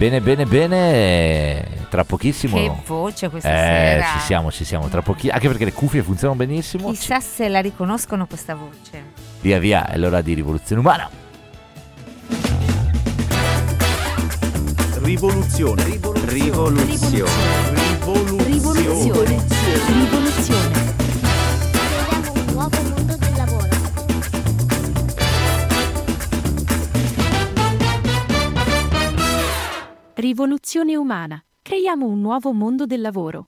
bene, bene, bene. Tra pochissimo. Che voce questa eh, sera. ci siamo, ci siamo. Tra pochi... Anche perché le cuffie funzionano benissimo. Chissà se la riconoscono questa voce. Via via, è l'ora di rivoluzione umana. Rivoluzione. Rivoluzione. Rivoluzione. Rivoluzione. Rivoluzione. Creiamo Rivoluzione umana. Creiamo un nuovo mondo del lavoro.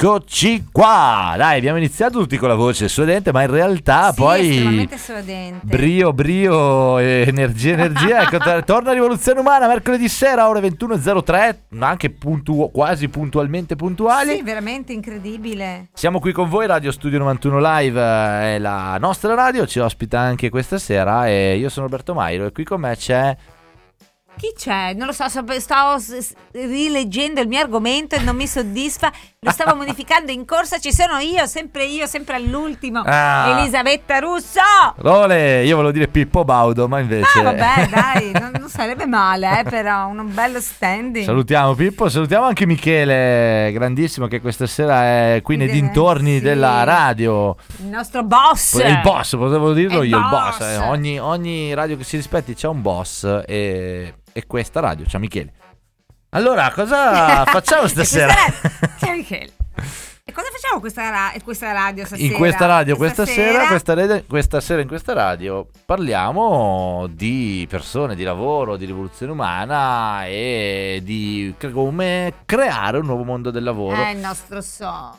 Eccoci qua! Dai, abbiamo iniziato tutti con la voce suadente, ma in realtà sì, poi. suadente. Brio, brio, energia, energia. ecco, torna Rivoluzione Umana mercoledì sera, ore 21.03, anche puntu- quasi puntualmente puntuali. Sì, veramente incredibile. Siamo qui con voi, Radio Studio 91 Live eh, è la nostra radio, ci ospita anche questa sera e io sono Alberto Mairo e qui con me c'è... Chi c'è? Non lo so, stavo rileggendo il mio argomento e non mi soddisfa. Lo stavo modificando in corsa. Ci sono io, sempre io, sempre all'ultimo. Ah. Elisabetta Russo. Role, io volevo dire Pippo Baudo, ma invece... Ah, vabbè, dai, non, non sarebbe male, eh, però. Un bello standing. Salutiamo Pippo, salutiamo anche Michele, grandissimo che questa sera è qui nei dintorni sì. della radio. Il nostro boss. Il boss, potevo dirlo È il io, il boss. boss. eh. Ogni, ogni radio che si rispetti c'è un boss e, e questa radio c'è Michele. Allora, cosa facciamo questa stasera? ra- Ciao Michele. E cosa facciamo questa, ra- questa radio stasera? In questa radio, questa, sera, sera questa, rede- questa sera in questa radio parliamo di persone, di lavoro, di rivoluzione umana e di come creare un nuovo mondo del lavoro È il nostro so.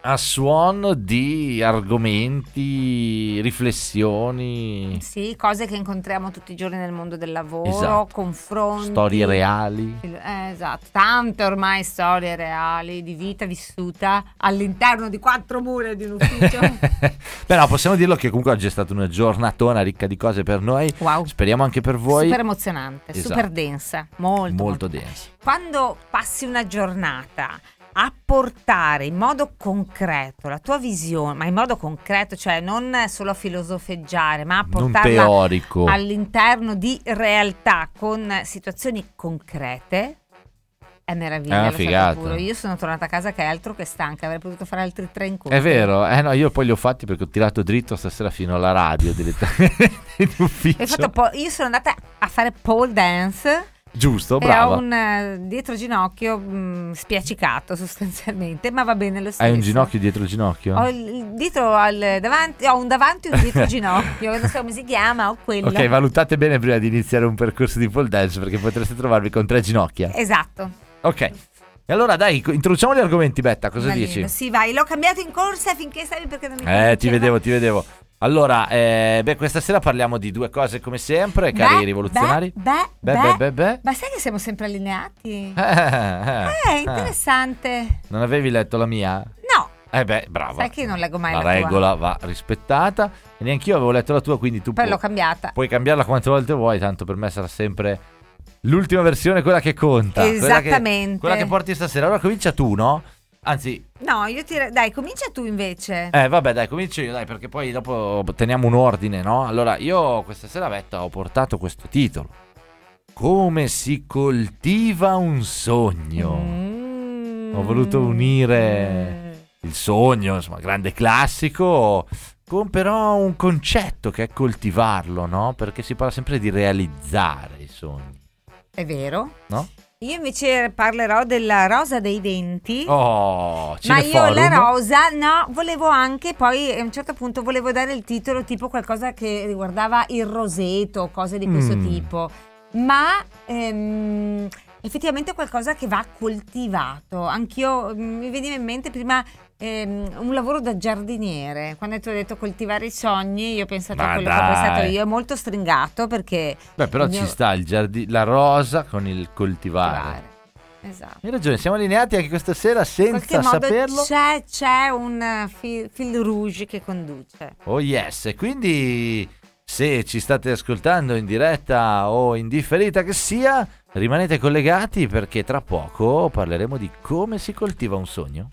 A suono di argomenti, riflessioni, Sì, cose che incontriamo tutti i giorni nel mondo del lavoro, Esatto. confronti. storie reali. Eh, esatto, tante ormai storie reali di vita vissuta all'interno di quattro mura di un ufficio. Però possiamo dirlo che comunque oggi è stata una giornatona ricca di cose per noi. wow. Speriamo anche per voi. Super emozionante, Esatto. super densa, molto, molto molto densa. Quando passi una giornata a portare in modo concreto la tua visione, ma in modo concreto, cioè non solo a filosofeggiare, ma a portarla all'interno di realtà con situazioni concrete. È pure. Io sono tornata a casa che è altro che stanca, avrei potuto fare altri tre incontri. È vero, eh no, io poi li ho fatti perché ho tirato dritto stasera fino alla radio direttamente in ufficio. Po- io sono andata a fare pole dance Giusto, brava. ho un eh, dietro ginocchio mh, spiacicato sostanzialmente, ma va bene lo stesso. Hai un ginocchio dietro il ginocchio? Ho il dietro al davanti, ho un davanti e un dietro ginocchio, non so come si chiama, ho quello. Ok, valutate bene prima di iniziare un percorso di pole dance perché potreste trovarvi con tre ginocchia. Esatto. Ok. E allora dai, introduciamo gli argomenti, Betta, cosa Malino. dici? Sì, vai, l'ho cambiato in corsa finché stavi perché non mi Eh, ti vedevo, ti vedevo. Allora, eh, beh, questa sera parliamo di due cose come sempre, cari Beh, rivoluzionari. Beh, beh, Beh, beh, beh. Ma sai che siamo sempre allineati? Eh, eh, Eh, eh. interessante. Non avevi letto la mia? No, Eh beh, brava. sai che io non leggo mai la la, tua. regola va rispettata. E neanch'io avevo letto la tua, quindi tu Poi pu- l'ho cambiata. puoi cambiarla quante volte vuoi, tanto per me sarà sempre l'ultima versione, quella che conta. quella che- Esattamente. Quella che, porti stasera. Allora comincia tu, no? Anzi, No, io ti... Dai, comincia tu invece. eh, vabbè, dai, comincio io, dai, perché poi dopo teniamo un ordine, no? Allora, io questa sera, Betta, ho portato questo titolo. Come si coltiva un sogno? Mm. Ho voluto unire il sogno, insomma, grande classico, con però un concetto che è coltivarlo, no? Perché si parla sempre di realizzare i sogni, È vero. no? Io invece parlerò della rosa dei denti. Oh, Ma io la rosa, no, volevo anche poi a un certo punto volevo dare il titolo tipo qualcosa che riguardava il roseto cose di questo Mm. tipo. Ma ehm, effettivamente qualcosa che va coltivato. Anch'io mm, mi veniva in mente prima ehm, un lavoro da giardiniere. Quando tu hai detto coltivare i sogni, io ho pensato Ma a quello che ho pensato dai. io. È molto stringato perché Beh, però mio- ci sta il giardi- la rosa con il coltivare. coltivare. Esatto. Hai ragione, siamo allineati anche questa sera senza saperlo. c'è, c'è un eh, fil, fil rouge che conduce. Oh yes, e quindi se ci state ascoltando in diretta o in differita che sia, rimanete collegati perché tra poco parleremo di come si coltiva un sogno.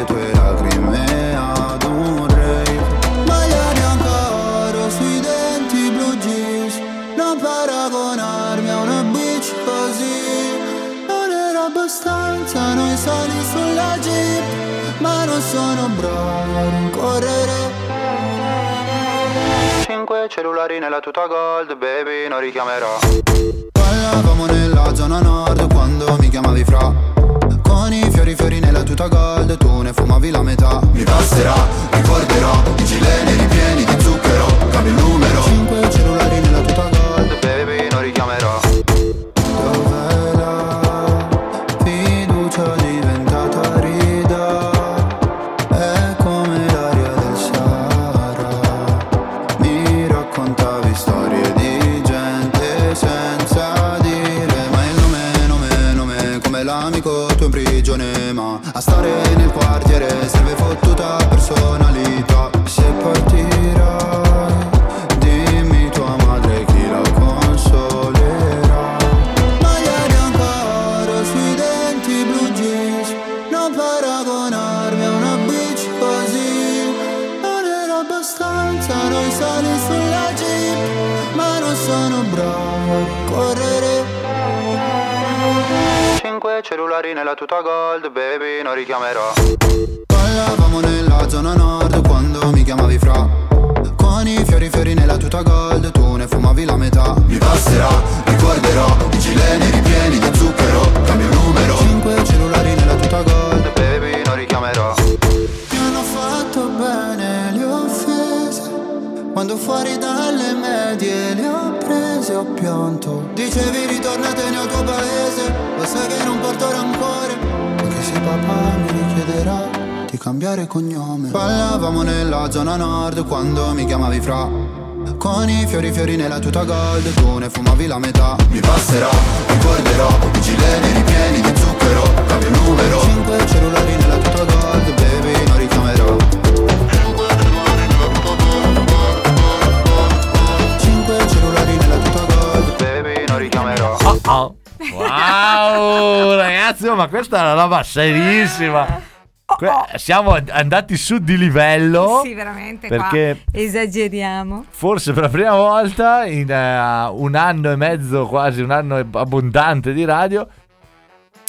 cellulari nella tuta gold, baby, non richiamerò. Ballavamo nella zona nord quando mi chiamavi fra. Con i fiori fiori nella tuta gold, tu ne fumavi la metà. Mi basterà, ricorderò, i gileni zona nord quando mi chiamavi fra. Con i fiori fiori nella tuta gold Tu ne fumavi la metà. Mi passerà, ricorderò I gileni ripieni di zucchero Cambio numero. Cinque cellulari nella tuta gold Baby non richiamerò. Cinque cellulari nella tuta gold Baby non richiamerò. Oh, oh. Wow, ragazzi, ma questa è una roba serissima. Que- siamo andati su di livello. Sì, veramente perché qua esageriamo. forse per la prima volta in eh, un anno e mezzo, quasi un anno abbondante di radio,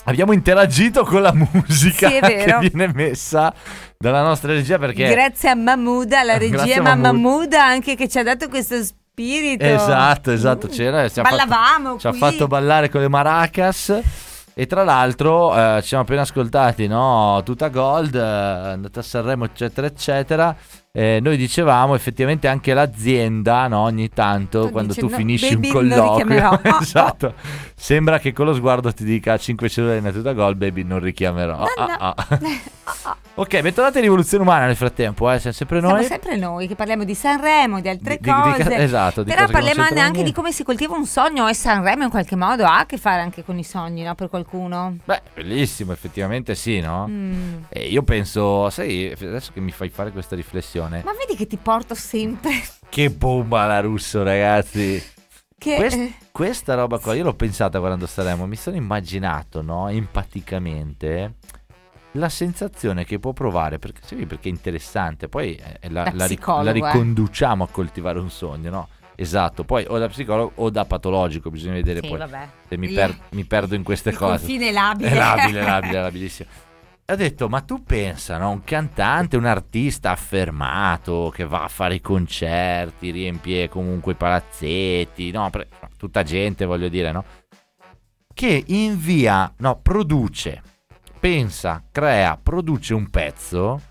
abbiamo interagito con la musica Sì, che viene messa dalla nostra regia perché Grazie a alla Grazie regia ma Mahmood. Anche che ci ha dato questo spirito. Esatto, esatto, c'era, ci Ballavamo fatto, ci ha fatto ballare con le maracas e tra l'altro eh, ci siamo appena ascoltati, no? Tutta Gold, eh, andata a Sanremo, eccetera, eccetera. Eh, noi dicevamo effettivamente anche l'azienda, no? Ogni tanto Tu quando dici, tu "No, finisci un colloquio, richiamerò." Oh, oh. esatto, sembra che con lo sguardo ti dica 5 cellulari in Tutta Gold, baby, non richiamerò. No, Ah, ah, ah. ok, bentornati in Rivoluzione Umana nel frattempo, eh? siamo sempre Siamo noi. sempre noi che parliamo di Sanremo, di altre Di- di- di cose. ca- esatto, di Però cose parliamo anche di come si coltiva un sogno e Sanremo in qualche modo ha a che fare anche con i sogni, no? Per qualcuno. Beh, bellissimo, effettivamente sì, no? Mm. E io penso, sai, adesso che mi fai fare questa riflessione, Ma vedi che ti porto sempre. che bomba la russo, ragazzi. Che Quest- eh, questa roba qua, io l'ho pensata quando staremo, mi sono immaginato, no, empaticamente, la sensazione che può provare, perché, sì, perché è interessante, poi eh, la, la ric- la eh. riconduciamo a coltivare un sogno, no? Esatto, poi o da psicologo o da patologico, bisogna vedere sì, poi vabbè. se mi, per- mi perdo in queste il cose. confine è labile. È labile, è labile, è labilissimo. Ho detto, ma tu pensa, no? Un cantante, un artista affermato che va a fare i concerti, riempie comunque i palazzetti, no? Pre- tutta gente, voglio dire, no? Che invia, no, produce, pensa, crea, produce un pezzo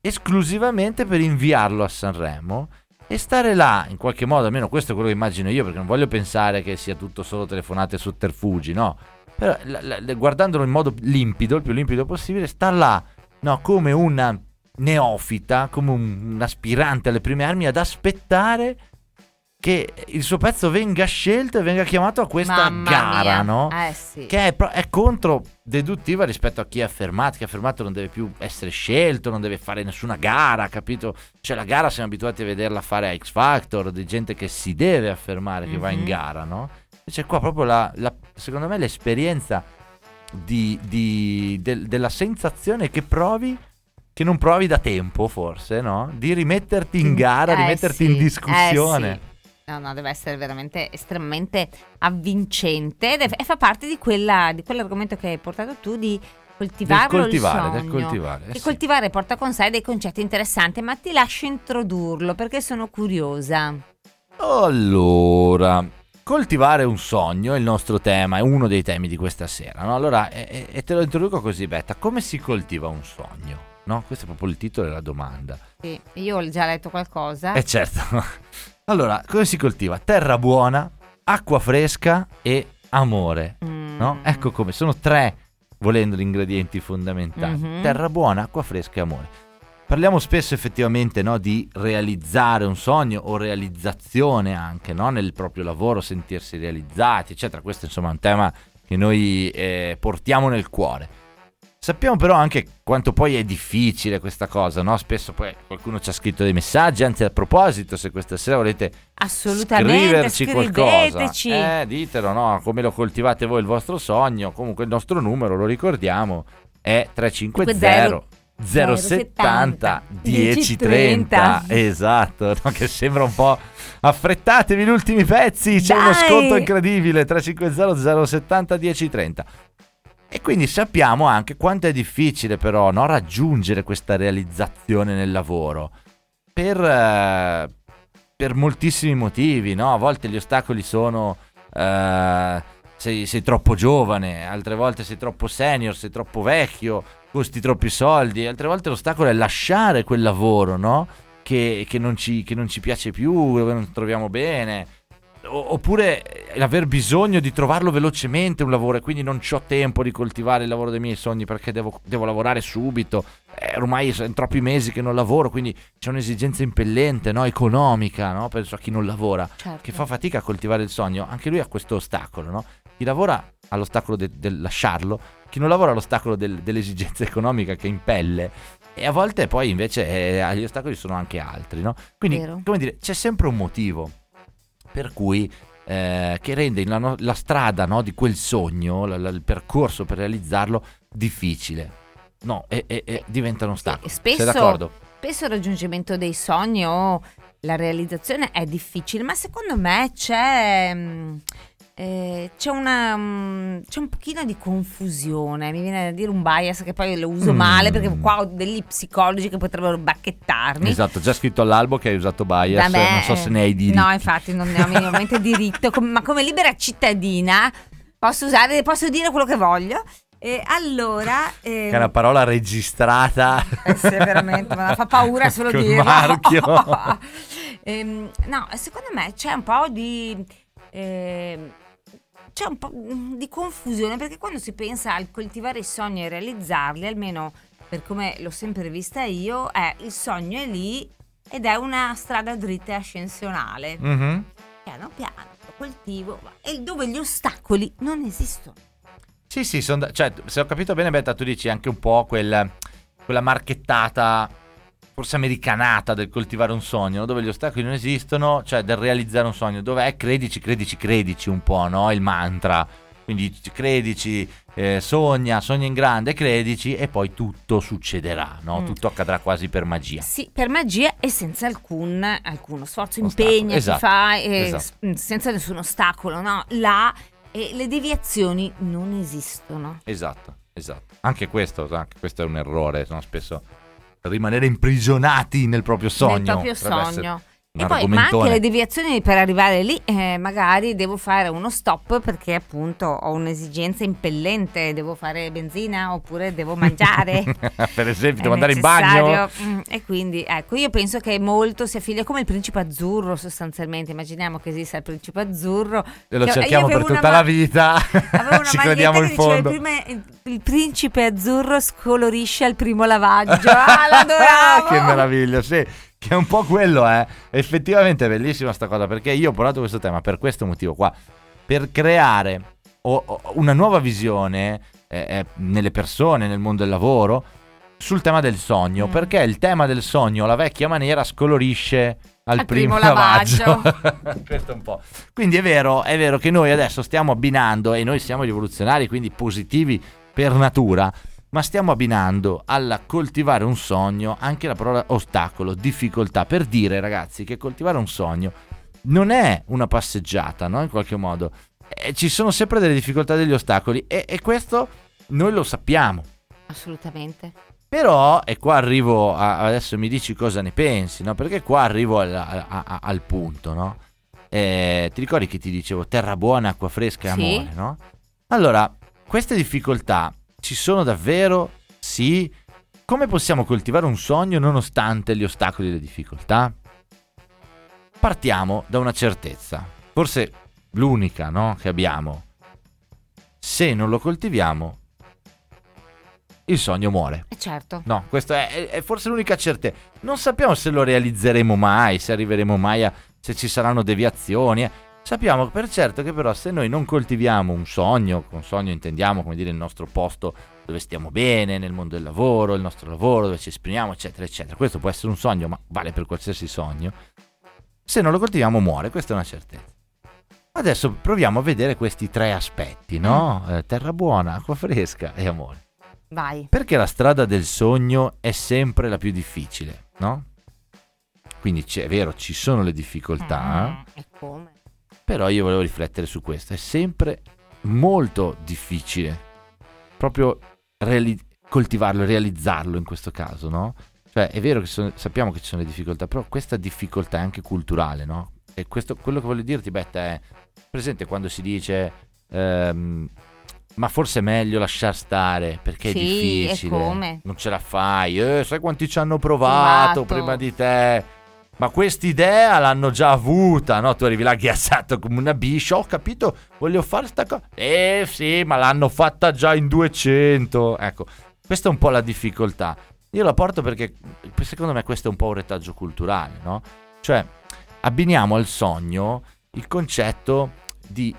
esclusivamente per inviarlo a Sanremo e stare là, in qualche modo, almeno questo è quello che immagino io, perché non voglio pensare che sia tutto solo telefonate e sotterfugi, no? Però la- la- guardandolo in modo limpido, il più limpido possibile, sta là, no, come una neofita, come un, un aspirante alle prime armi ad aspettare che il suo pezzo venga scelto e venga chiamato a questa Mamma gara, mia. no? Eh sì. Che è, pro- è controdeduttiva rispetto a chi è affermato. Chi è affermato non deve più essere scelto, non deve fare nessuna gara, capito? Cioè, la gara siamo abituati a vederla fare a X Factor, di gente che si deve affermare, che va in Mhm. gara, no? Invece, qua proprio la, la- secondo me, l'esperienza di, di- del- della sensazione che provi. Che non provi da tempo, forse, no? Di rimetterti in gara, Eh rimetterti sì, in discussione. eh sì. No, no, deve essere veramente estremamente avvincente ed è- e fa parte di, quella, di quell'argomento che hai portato tu di coltivare Del coltivare, il del sogno. coltivare. eh Che sì. coltivare porta con sé dei concetti interessanti, ma ti lascio introdurlo perché sono curiosa. Allora, coltivare un sogno è il nostro tema, è uno dei temi di questa sera. No? Allora, e, e- te lo introduco così, Betta. Come si coltiva un sogno? No? Questo è proprio il titolo della domanda. Sì, io ho già letto qualcosa. Eh certo. Allora, come si coltiva? Terra buona, acqua fresca e amore. Mm. No? Ecco come, sono tre, volendo, gli ingredienti fondamentali. Mhm. Terra buona, acqua fresca e amore. Parliamo spesso effettivamente no, di realizzare un sogno o realizzazione anche no, nel proprio lavoro, sentirsi realizzati, eccetera. Questo insomma è un tema che noi eh, portiamo nel cuore. Sappiamo però anche quanto poi è difficile questa cosa, no? Spesso poi qualcuno ci ha scritto dei messaggi, anzi a proposito, se questa sera volete scriverci qualcosa, eh, ditelo, no? Come lo coltivate voi il vostro sogno? Comunque il nostro numero, lo ricordiamo, è 350 070 1030 esatto no? che sembra un po' affrettatevi gli ultimi pezzi c'è uno Dai! sconto incredibile 350 070 1030 e quindi sappiamo anche quanto è difficile però no, raggiungere questa realizzazione nel lavoro per, eh, per moltissimi motivi, no? A volte gli ostacoli sono eh, sei, sei troppo giovane, altre volte sei troppo senior, sei troppo vecchio, costi troppi soldi, altre volte l'ostacolo è lasciare quel lavoro, no? Che, che non ci, che non ci piace più, dove non troviamo bene. O- oppure aver bisogno di trovarlo velocemente un lavoro e quindi non ho tempo di coltivare il lavoro dei miei sogni perché devo, devo lavorare subito. Eh, ormai sono troppi mesi che non lavoro, quindi c'è un'esigenza impellente, no? economica, no? penso a chi non lavora, Certo. che fa fatica a coltivare il sogno. Anche lui ha questo ostacolo. No? Chi lavora ha l'ostacolo de- del lasciarlo, chi non lavora ha l'ostacolo del- dell'esigenza economica che impelle. E a volte poi invece eh, gli ostacoli sono anche altri. No? Quindi, Vero. come dire, c'è sempre un motivo per cui eh, che rende la, no- la strada no, di quel sogno, la- la- il percorso per realizzarlo difficile. No, e, e- e diventa un ostacolo. spesso- Sei d'accordo? Spesso il raggiungimento dei sogni o la realizzazione è difficile, ma secondo me c'è, mm, eh, c'è, una, mm, c'è un pochino di confusione, mi viene da dire un bias che poi lo uso Mm. male perché qua ho degli psicologi che potrebbero bacchettarmi. Esatto, già scritto all'albo che hai usato bias, Vabbè, non so se ne hai diritti. No, infatti non ne ho minimamente diritto, com- ma come libera cittadina posso usare, posso dire quello che voglio. E allora... Che ehm, è una parola registrata. eh sì, veramente, ma fa paura solo dirlo. marchio. Ehm, no, secondo me c'è un po' di... ehm, c'è un po' di confusione perché quando si pensa al coltivare i sogni e realizzarli, almeno per come l'ho sempre vista io, è il sogno è lì ed è una strada dritta e ascensionale. Mhm. Piano piano, coltivo, e dove gli ostacoli non esistono. Sì, sì, son da- cioè, se ho capito bene, Betta, tu dici anche un po' quel- quella marchettata, forse americanata del coltivare un sogno, no? dove gli ostacoli non esistono, cioè del realizzare un sogno, dove è credici, credici, credici un po', no? Il mantra. Quindi credici, eh, sogna, sogna in grande, credici e poi tutto succederà, no? Mm. Tutto accadrà quasi per magia. Sì, per magia e senza alcun, alcuno sforzo, impegno, esatto, si fa e esatto. senza nessun ostacolo, no? Là e le deviazioni non esistono. Esatto, esatto. Anche questo, anche questo è un errore, no? spesso rimanere imprigionati nel proprio sogno. nel proprio sogno. E poi, ma anche le deviazioni per arrivare lì, eh, magari devo fare uno stop perché appunto ho un'esigenza impellente, devo fare benzina oppure devo mangiare. per esempio, devo andare in bagno. Mm, e quindi ecco, io penso che molto sia figlia come il principe azzurro sostanzialmente. Immaginiamo che esista il principe azzurro. E lo Che- cerchiamo per tutta una la ma- vita. Ci crediamo in diceva il, fondo. prime- il- il principe azzurro scolorisce al primo lavaggio. Ah, l'adoravo! che meraviglia, sì. che è un po' quello, eh. Effettivamente è bellissima sta cosa, perché io ho portato questo tema per questo motivo qua, per creare o- o- una nuova visione eh, eh, nelle persone, nel mondo del lavoro, sul tema del sogno, Mm. perché il tema del sogno, la vecchia maniera, scolorisce al, Al primo, primo lavaggio. Questo è un po'. Quindi è vero, è vero che noi adesso stiamo abbinando, e noi siamo rivoluzionari, quindi positivi per natura, ma stiamo abbinando alla coltivare un sogno anche la parola ostacolo, difficoltà, per dire ragazzi che coltivare un sogno non è una passeggiata, no? In qualche modo. Eh, ci sono sempre delle difficoltà, degli ostacoli e, e questo noi lo sappiamo. Assolutamente. Però, e qua arrivo a, adesso mi dici cosa ne pensi, no? Perché qua arrivo al, a- a- al punto, no? Eh, ti ricordi che ti dicevo terra buona, acqua fresca e Sì. amore, no? Allora, queste difficoltà ci sono davvero? Sì. Come possiamo coltivare un sogno nonostante gli ostacoli e le difficoltà? Partiamo da una certezza, forse l'unica, no? Che abbiamo. Se non lo coltiviamo, il sogno muore. E certo. No, questa è, è forse l'unica certezza. Non sappiamo se lo realizzeremo mai, se arriveremo mai a... se ci saranno deviazioni. eh. Sappiamo per certo che però se noi non coltiviamo un sogno, con sogno intendiamo come dire il nostro posto dove stiamo bene, nel mondo del lavoro, il nostro lavoro, dove ci esprimiamo, eccetera, eccetera. Questo può essere un sogno, ma vale per qualsiasi sogno. Se non lo coltiviamo muore, questa è una certezza. Adesso proviamo a vedere questi tre aspetti, no? Eh, terra buona, acqua fresca e amore. Vai. Perché la strada del sogno è sempre la più difficile, no? Quindi è vero, ci sono le difficoltà, Mm, E come? Però io volevo riflettere su questo. È sempre molto difficile proprio reali- coltivarlo, realizzarlo in questo caso, no? Cioè è vero che sono- sappiamo che ci sono le difficoltà, però questa difficoltà è anche culturale, no? E questo, quello che voglio dirti, Betta, è presente quando si dice ehm, ma forse è meglio lasciar stare perché Sì, è difficile. come? Non ce la fai. Eh, sai quanti ci hanno provato Provato. prima di te? Ma quest'idea l'hanno già avuta, no? Tu arrivi là ghiacciato come una biscia. Ho capito, voglio fare sta cosa. Eh sì, ma l'hanno fatta già in 200. Ecco, questa è un po' la difficoltà. Io la porto perché secondo me questo è un po' un retaggio culturale, no? Cioè, abbiniamo al sogno il concetto di,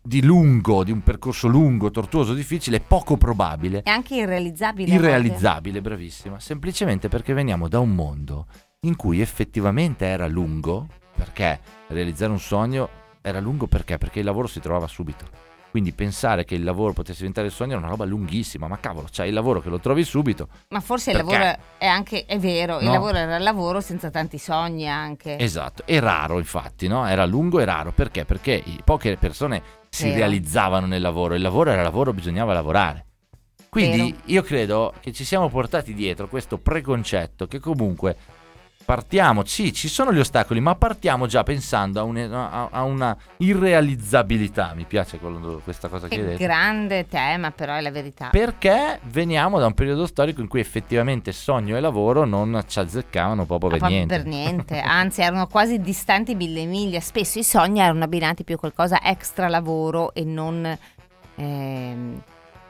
di lungo, di un percorso lungo, tortuoso, difficile, poco probabile È anche irrealizzabile. irrealizzabile, bravissima, semplicemente perché veniamo da un mondo in cui effettivamente era lungo, perché realizzare un sogno era lungo perché? Perché il lavoro si trovava subito. Quindi pensare che il lavoro potesse diventare il sogno era una roba lunghissima, ma cavolo, c'hai il lavoro che lo trovi subito. Ma forse il Perché? lavoro è anche, è vero, il No. lavoro era il lavoro senza tanti sogni anche. Esatto, e raro infatti, no? Era lungo e raro, perché? Perché poche persone si Vero. realizzavano nel lavoro, il lavoro era lavoro, bisognava lavorare. Quindi Vero. io credo che ci siamo portati dietro questo preconcetto che comunque partiamo, sì, ci sono gli ostacoli, ma partiamo già pensando a, un- a- a una irrealizzabilità, mi piace quello- questa cosa che hai Che detto. grande tema, però è la verità. Perché veniamo da un periodo storico in cui effettivamente sogno e lavoro non ci azzeccavano proprio Ma per proprio niente. per niente, anzi erano quasi distanti mille miglia. Spesso i sogni erano abbinati più a qualcosa extra lavoro e non, ehm,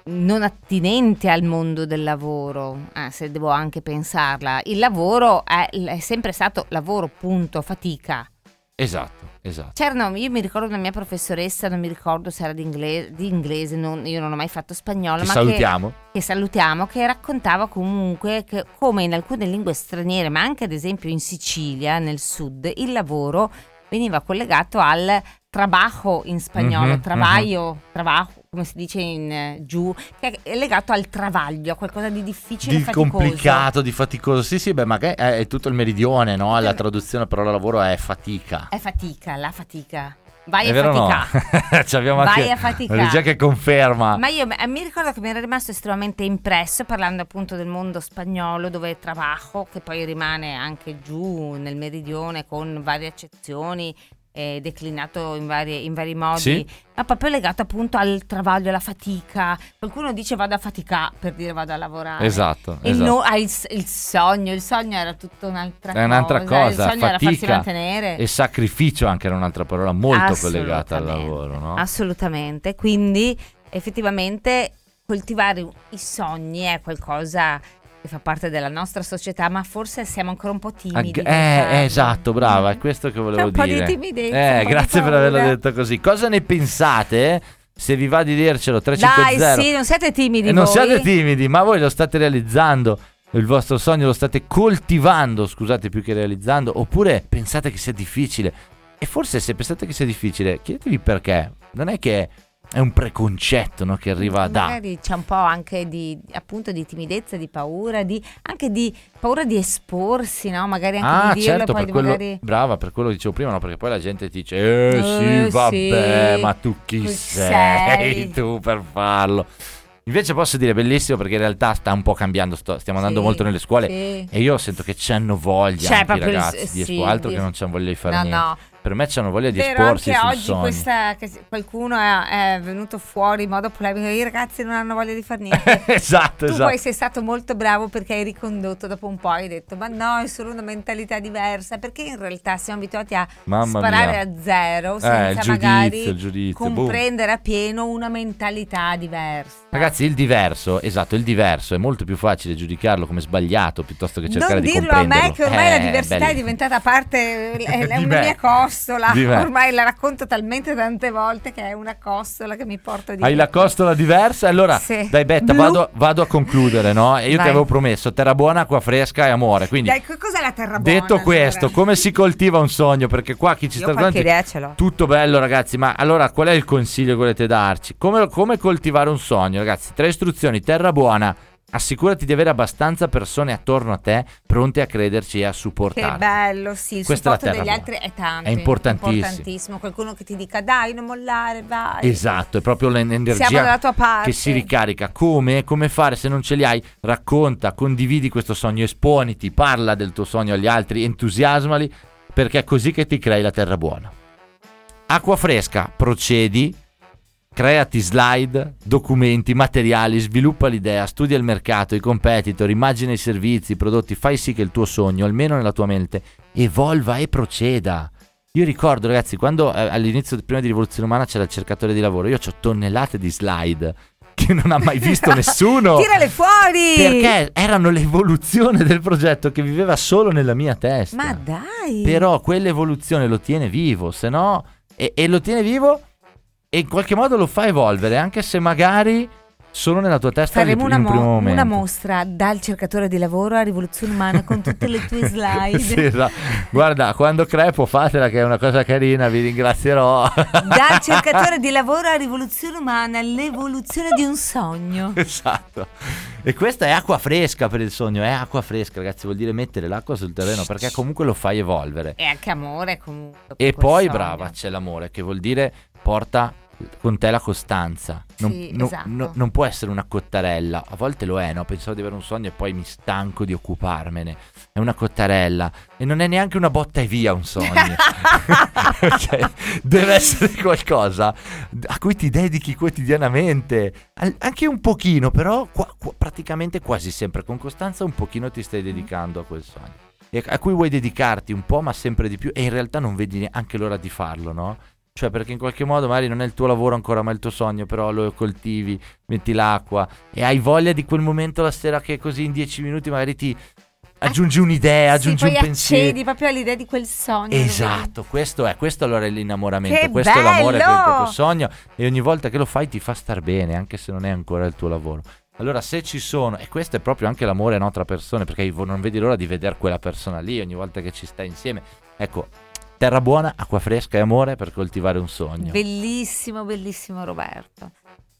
non attinente al mondo del lavoro, ah, se devo anche pensarla. Il lavoro è, è sempre stato lavoro, punto, fatica. Esatto, esatto. C'erano, io mi ricordo una mia professoressa, non mi ricordo se era di inglese, di inglese non- io non ho mai fatto spagnolo, Ci ma salutiamo. Che, che salutiamo, che raccontava comunque che come in alcune lingue straniere, ma anche ad esempio in Sicilia, nel sud, il lavoro veniva collegato al trabajo in spagnolo, Mhm, travaglio, trabajo, come si dice in eh, giù, che è legato al travaglio, a qualcosa di difficile di faticoso. complicato, di faticoso. Sì, sì, beh, magari è, è tutto il meridione, no? La traduzione parola lavoro è fatica. È fatica, la fatica. Vai è a vero o no? fatica. Ci abbiamo Vai anche a faticare. la regia che conferma. Ma io eh, mi ricordo che mi era rimasto estremamente impresso parlando appunto del mondo spagnolo dove trabajo, che poi rimane anche giù nel meridione con varie accezioni, eh, declinato in, varie- in vari modi, Sì. ma proprio legato appunto al travaglio, alla fatica. Qualcuno dice vado a faticare per dire vado a lavorare. Esatto, E esatto. no- ah, il, il sogno, il sogno era tutta un'altra È un'altra cosa, Il sogno era farsi fatica mantenere. E sacrificio anche era un'altra parola molto collegata al lavoro, no? Assolutamente, quindi effettivamente coltivare i sogni è qualcosa fa parte della nostra società, ma forse siamo ancora un po' Ag- timidi. eh, farlo. eh, esatto, brava, è questo che volevo C'è un po' di dire. timidezza, Eh, grazie per averlo detto così. Cosa ne pensate? Se vi va di dircelo Dai, 350 sì, non siete timidi E non voi? siate timidi, ma voi lo state realizzando. Il vostro sogno lo state coltivando, scusate più che realizzando, oppure pensate che sia difficile. E forse se pensate che sia difficile, chiedetevi perché. Non è che è un preconcetto no, che arriva da... Magari c'è un po' anche di appunto di timidezza, di paura, di, anche di paura di esporsi, no? Magari anche Ah, di dirlo certo, poi per quello, magari brava, per quello che dicevo prima, no, perché poi la gente ti dice, eh, Eh, sì, vabbè, sì, ma tu chi sei, sei?" tu per farlo? Invece posso dire bellissimo perché in realtà sta un po' cambiando, sto- stiamo andando Sì, molto nelle scuole sì. e io sento che c'hanno voglia C'è anche i ragazzi di sì, esporsi, altro di- che non c'hanno voglia di fare No, niente. no. Per me c'hanno voglia di Vero esporsi anche oggi sogno. questa, qualcuno è, è venuto fuori in modo polemico, i ragazzi non hanno voglia di fare niente. esatto, Tu esatto. poi sei stato molto bravo perché hai ricondotto dopo un po', hai detto ma no è solo una mentalità diversa, perché in realtà siamo abituati a Mamma sparare mia. a zero Eh, senza il giudizio, magari giudizio, boom. comprendere appieno una mentalità diversa. Ragazzi, il diverso, esatto, il diverso è molto più facile giudicarlo come sbagliato piuttosto che cercare non di dirlo a comprenderlo. me che ormai la Eh, diversità bello. è diventata parte, è, è una mia costola, Di me. ormai la racconto talmente tante volte che è una costola che mi porto dietro. Hai la costola diversa? Allora, Sì. dai Betta, vado, vado a concludere, no? E io ti Vai. avevo promesso terra buona, acqua fresca e amore. Quindi, Dai, cos'è la terra buona? detto questo, allora? come si coltiva un sogno? Perché qua chi ci Io sta guardando... Tutto bello ragazzi, ma allora qual è il consiglio che volete darci? Come, come coltivare un sogno ragazzi? Tre istruzioni, terra buona, assicurati di avere abbastanza persone attorno a te pronte a crederci e a Che supportarti. bello, sì, il Questa supporto degli terra altri è tanto. È importantissimo. importantissimo. Qualcuno che ti dica dai, non mollare, vai. Esatto, è proprio l'energia che si ricarica. Come? Come fare se non ce li hai? Racconta, condividi questo sogno, esponiti, parla del tuo sogno agli altri, entusiasmali, perché è così che ti crei la terra buona. Acqua fresca, procedi, creati slide, documenti, materiali, sviluppa l'idea, studia il mercato, i competitor, immagina i servizi, i prodotti, fai sì che il tuo sogno, almeno nella tua mente, evolva e proceda. Io ricordo, ragazzi, quando eh, all'inizio, prima di Rivoluzione Umana, c'era il cercatore di lavoro, io ho tonnellate di slide che non ha mai visto nessuno. Tirale fuori! Perché erano l'evoluzione del progetto che viveva solo nella mia testa. Ma dai! Però quell'evoluzione lo tiene vivo, se no... E, e lo tiene vivo e in qualche modo lo fa evolvere, anche se magari solo nella tua testa Faremo una, un mo- una mostra dal cercatore di lavoro a Rivoluzione Umana con tutte le tue slide. Sì, esatto. Guarda, quando crepo fatela che è una cosa carina, vi ringrazierò. Dal cercatore di lavoro a Rivoluzione Umana, l'evoluzione di un sogno. esatto. E questa è acqua fresca per il sogno, è acqua fresca, ragazzi, vuol dire mettere l'acqua sul terreno perché comunque lo fai evolvere. E anche amore comunque. E poi sogno. brava, c'è l'amore, che vuol dire porta con te la costanza. Non, Sì, no- esatto. no- non può essere una cottarella. A volte lo è, no? Pensavo di avere un sogno e poi mi stanco di occuparmene. È una cottarella. E non è neanche una botta e via un sogno. Cioè, deve essere qualcosa a cui ti dedichi quotidianamente. Al- anche un pochino, però qua- qua- praticamente quasi sempre con costanza un pochino ti stai dedicando a quel sogno. E a cui vuoi dedicarti un po', ma sempre di più. E in realtà non vedi neanche l'ora di farlo, no? Cioè, perché in qualche modo magari non è il tuo lavoro ancora, ma è il tuo sogno, però lo coltivi, metti l'acqua e hai voglia di quel momento la sera che così in dieci minuti magari ti aggiungi un'idea, aggiungi sì, un pensiero. accedi proprio all'idea di quel sogno. Esatto, questo è, questo allora è l'innamoramento, Che questo è l'amore per il bello! proprio sogno e ogni volta che lo fai ti fa star bene, anche se non è ancora il tuo lavoro. Allora se ci sono, e questo è proprio anche l'amore no, tra persone, perché non vedi l'ora di vedere quella persona lì ogni volta che ci stai insieme. Ecco, terra buona, acqua fresca e amore per coltivare un sogno. Bellissimo, bellissimo Roberto.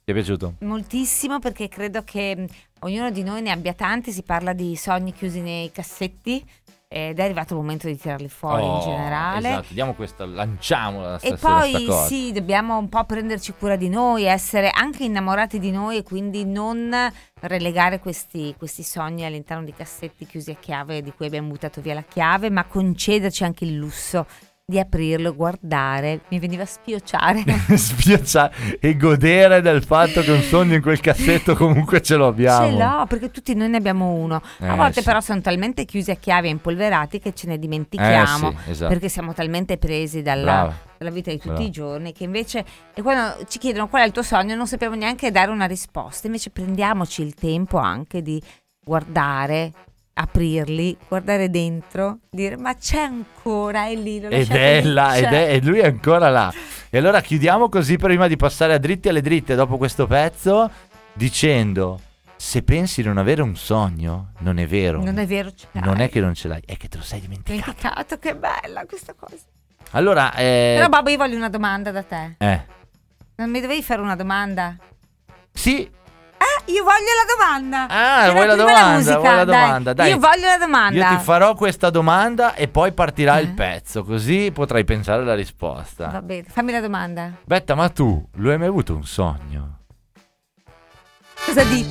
Ti è piaciuto? Moltissimo perché credo che ognuno di noi ne abbia tanti, si parla di sogni chiusi nei cassetti ed è arrivato il momento di tirarli fuori in Oh, generale. Esatto, diamo questa, lanciamola E poi sì, dobbiamo un po' prenderci cura di noi, essere anche innamorati di noi e quindi non relegare questi, questi sogni all'interno di cassetti chiusi a chiave di cui abbiamo buttato via la chiave, ma concederci anche il lusso di aprirlo, guardare, mi veniva a spiocciare. Spiacciare e godere del fatto che un sogno in quel cassetto comunque ce lo abbiamo. Ce l'ho perché tutti noi ne abbiamo uno. A Eh, volte sì. però sono talmente chiusi a chiave e impolverati che ce ne dimentichiamo Eh, sì, esatto. perché siamo talmente presi dalla, dalla vita di tutti Brava. i giorni che invece e quando ci chiedono qual è il tuo sogno non sappiamo neanche dare una risposta. Invece prendiamoci il tempo anche di guardare, aprirli, guardare dentro, dire ma c'è ancora e lì lo Ed è lì, là, ed c'è. è, e lui è ancora là. E allora chiudiamo così prima di passare a dritti alle dritte dopo questo pezzo dicendo se pensi di non avere un sogno, non è vero. Non è vero, ce l'hai. Non è che non ce l'hai, è che te lo sei dimenticato. dimenticato, che bella questa cosa. Allora, eh, Però Babbo io voglio una domanda da te. eh, Non mi dovevi fare una domanda? sì, io voglio la domanda. Ah, vuoi la domanda, musica, vuoi la dai. domanda, dai. Io voglio la domanda. io ti farò questa domanda e poi partirà il Eh. pezzo, così potrai pensare alla risposta. Va bene, fammi la domanda. Betta, ma tu, lo hai mai avuto un sogno? Cosa dici?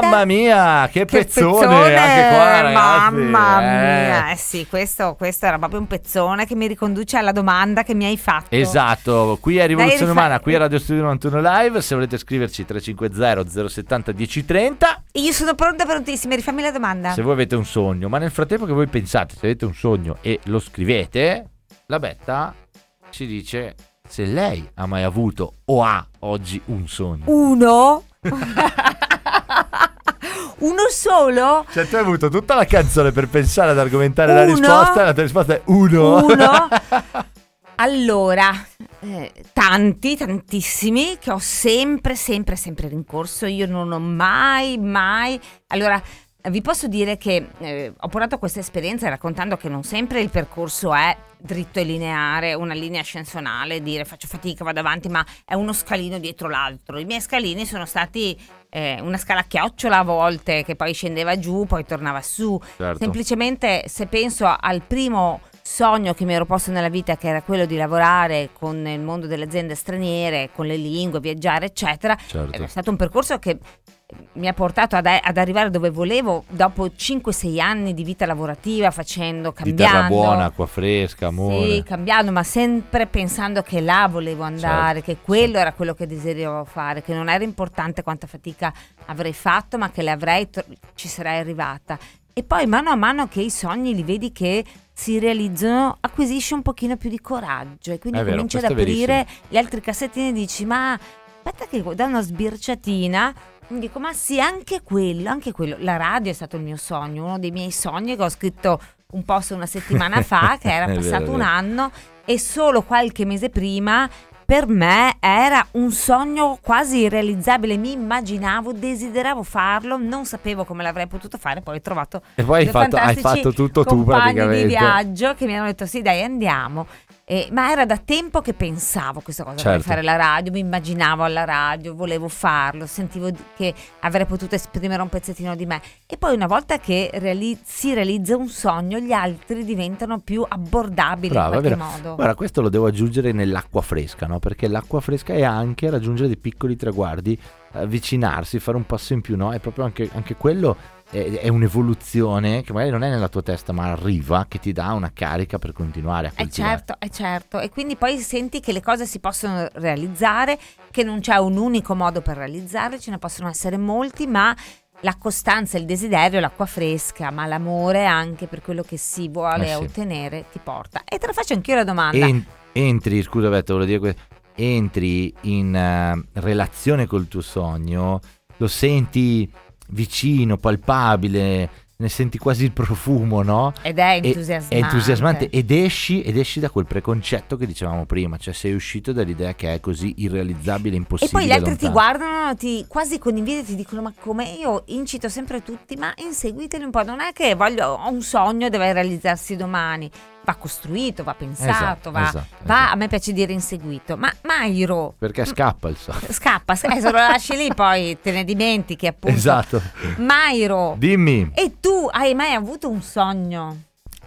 Mamma mia, che, Che pezzone, anche qua, ragazzi. Mamma eh. mia, eh sì, questo, questo era proprio un pezzone che mi riconduce alla domanda che mi hai fatto. Esatto, qui è Rivoluzione rifa- Umana, qui è Radio Studio 91 Live, se volete scriverci 350 070 1030, E Io sono pronta, prontissima, rifammi la domanda. se voi avete un sogno, ma nel frattempo che voi pensate, se avete un sogno e lo scrivete, la Betta ci dice se lei ha mai avuto o ha oggi un sogno. Uno? Uno solo? Cioè tu hai avuto tutta la canzone per pensare ad argomentare la Uno? risposta e la tua risposta è uno. Uno? Allora, eh, tanti, tantissimi che ho sempre, sempre, sempre rincorso. Io non ho mai, mai. Allora, vi posso dire che eh, ho portato questa esperienza raccontando che non sempre il percorso è dritto e lineare, una linea ascensionale, dire faccio fatica, vado avanti, ma è uno scalino dietro l'altro. I miei scalini sono stati eh, una scala a chiocciola a volte, che poi scendeva giù, poi tornava su. Certo. Semplicemente se penso al primo sogno che mi ero posto nella vita, che era quello di lavorare con il mondo delle aziende straniere, con le lingue, viaggiare, eccetera, Certo. è stato un percorso che mi ha portato ad, ad arrivare dove volevo dopo 5-6 anni di vita lavorativa, facendo, Di terra cambiando. buona, acqua fresca, amore. Sì, cambiando, ma sempre pensando che là volevo andare, Certo, che quello era quello che desideravo fare, che non era importante quanta fatica avrei fatto, ma che le avrei, to- ci sarei arrivata. E poi mano a mano che i sogni li vedi che si realizzano, acquisisci un pochino più di coraggio e quindi È vero, cominci ad aprire gli altri cassettini e dici ma aspetta che da una sbirciatina mi dico ma sì anche quello, anche quello. La radio è stato il mio sogno, uno dei miei sogni che ho scritto un post una settimana fa, che era vero, passato è un vero. anno e solo qualche mese prima per me era un sogno quasi irrealizzabile, mi immaginavo, desideravo farlo, non sapevo come l'avrei potuto fare, poi ho trovato E poi hai fatto, hai fatto tutto tu praticamente. di viaggio che mi hanno detto sì dai andiamo Eh, ma era da tempo che pensavo questa cosa, Certo. fare la radio, mi immaginavo alla radio, volevo farlo, sentivo che avrei potuto esprimere un pezzettino di me. E poi una volta che reali- si realizza un sogno, gli altri diventano più abbordabili Brava, in qualche modo. Guarda, questo lo devo aggiungere nell'acqua fresca, no? Perché l'acqua fresca è anche raggiungere dei piccoli traguardi, avvicinarsi, fare un passo in più, no? È proprio anche, anche quello è, è un'evoluzione che magari non è nella tua testa, ma arriva, che ti dà una carica per continuare a Eh coltivare. certo, è certo. E quindi poi senti che le cose si possono realizzare, che non c'è un unico modo per realizzarle, ce ne possono essere molti, ma la costanza, il desiderio, l'acqua fresca, ma l'amore anche per quello che si vuole Eh sì. ottenere ti porta. E te la faccio anch'io la domanda. En- entri, scusa Beto, volevo dire que- entri in eh, relazione col tuo sogno, lo senti vicino, palpabile, ne senti quasi il profumo, no? Ed è E- entusiasmante. È entusiasmante ed esci, ed esci da quel preconcetto che dicevamo prima, cioè sei uscito dall'idea che è così irrealizzabile, E impossibile. poi gli altri ti lontano. guardano, ti quasi con invidia ti dicono: Ma come io incito sempre tutti, ma inseguiteli un po'. Non è che voglio, ho un sogno, deve realizzarsi domani. Va costruito, va pensato, Esatto, va, esatto, va- esatto. a me piace dire inseguito. Ma Mairo, Perché scappa il sogno. scappa, eh, se lo lasci lì poi te ne dimentichi appunto. Esatto. Mairo, Dimmi, e tu hai mai avuto un sogno?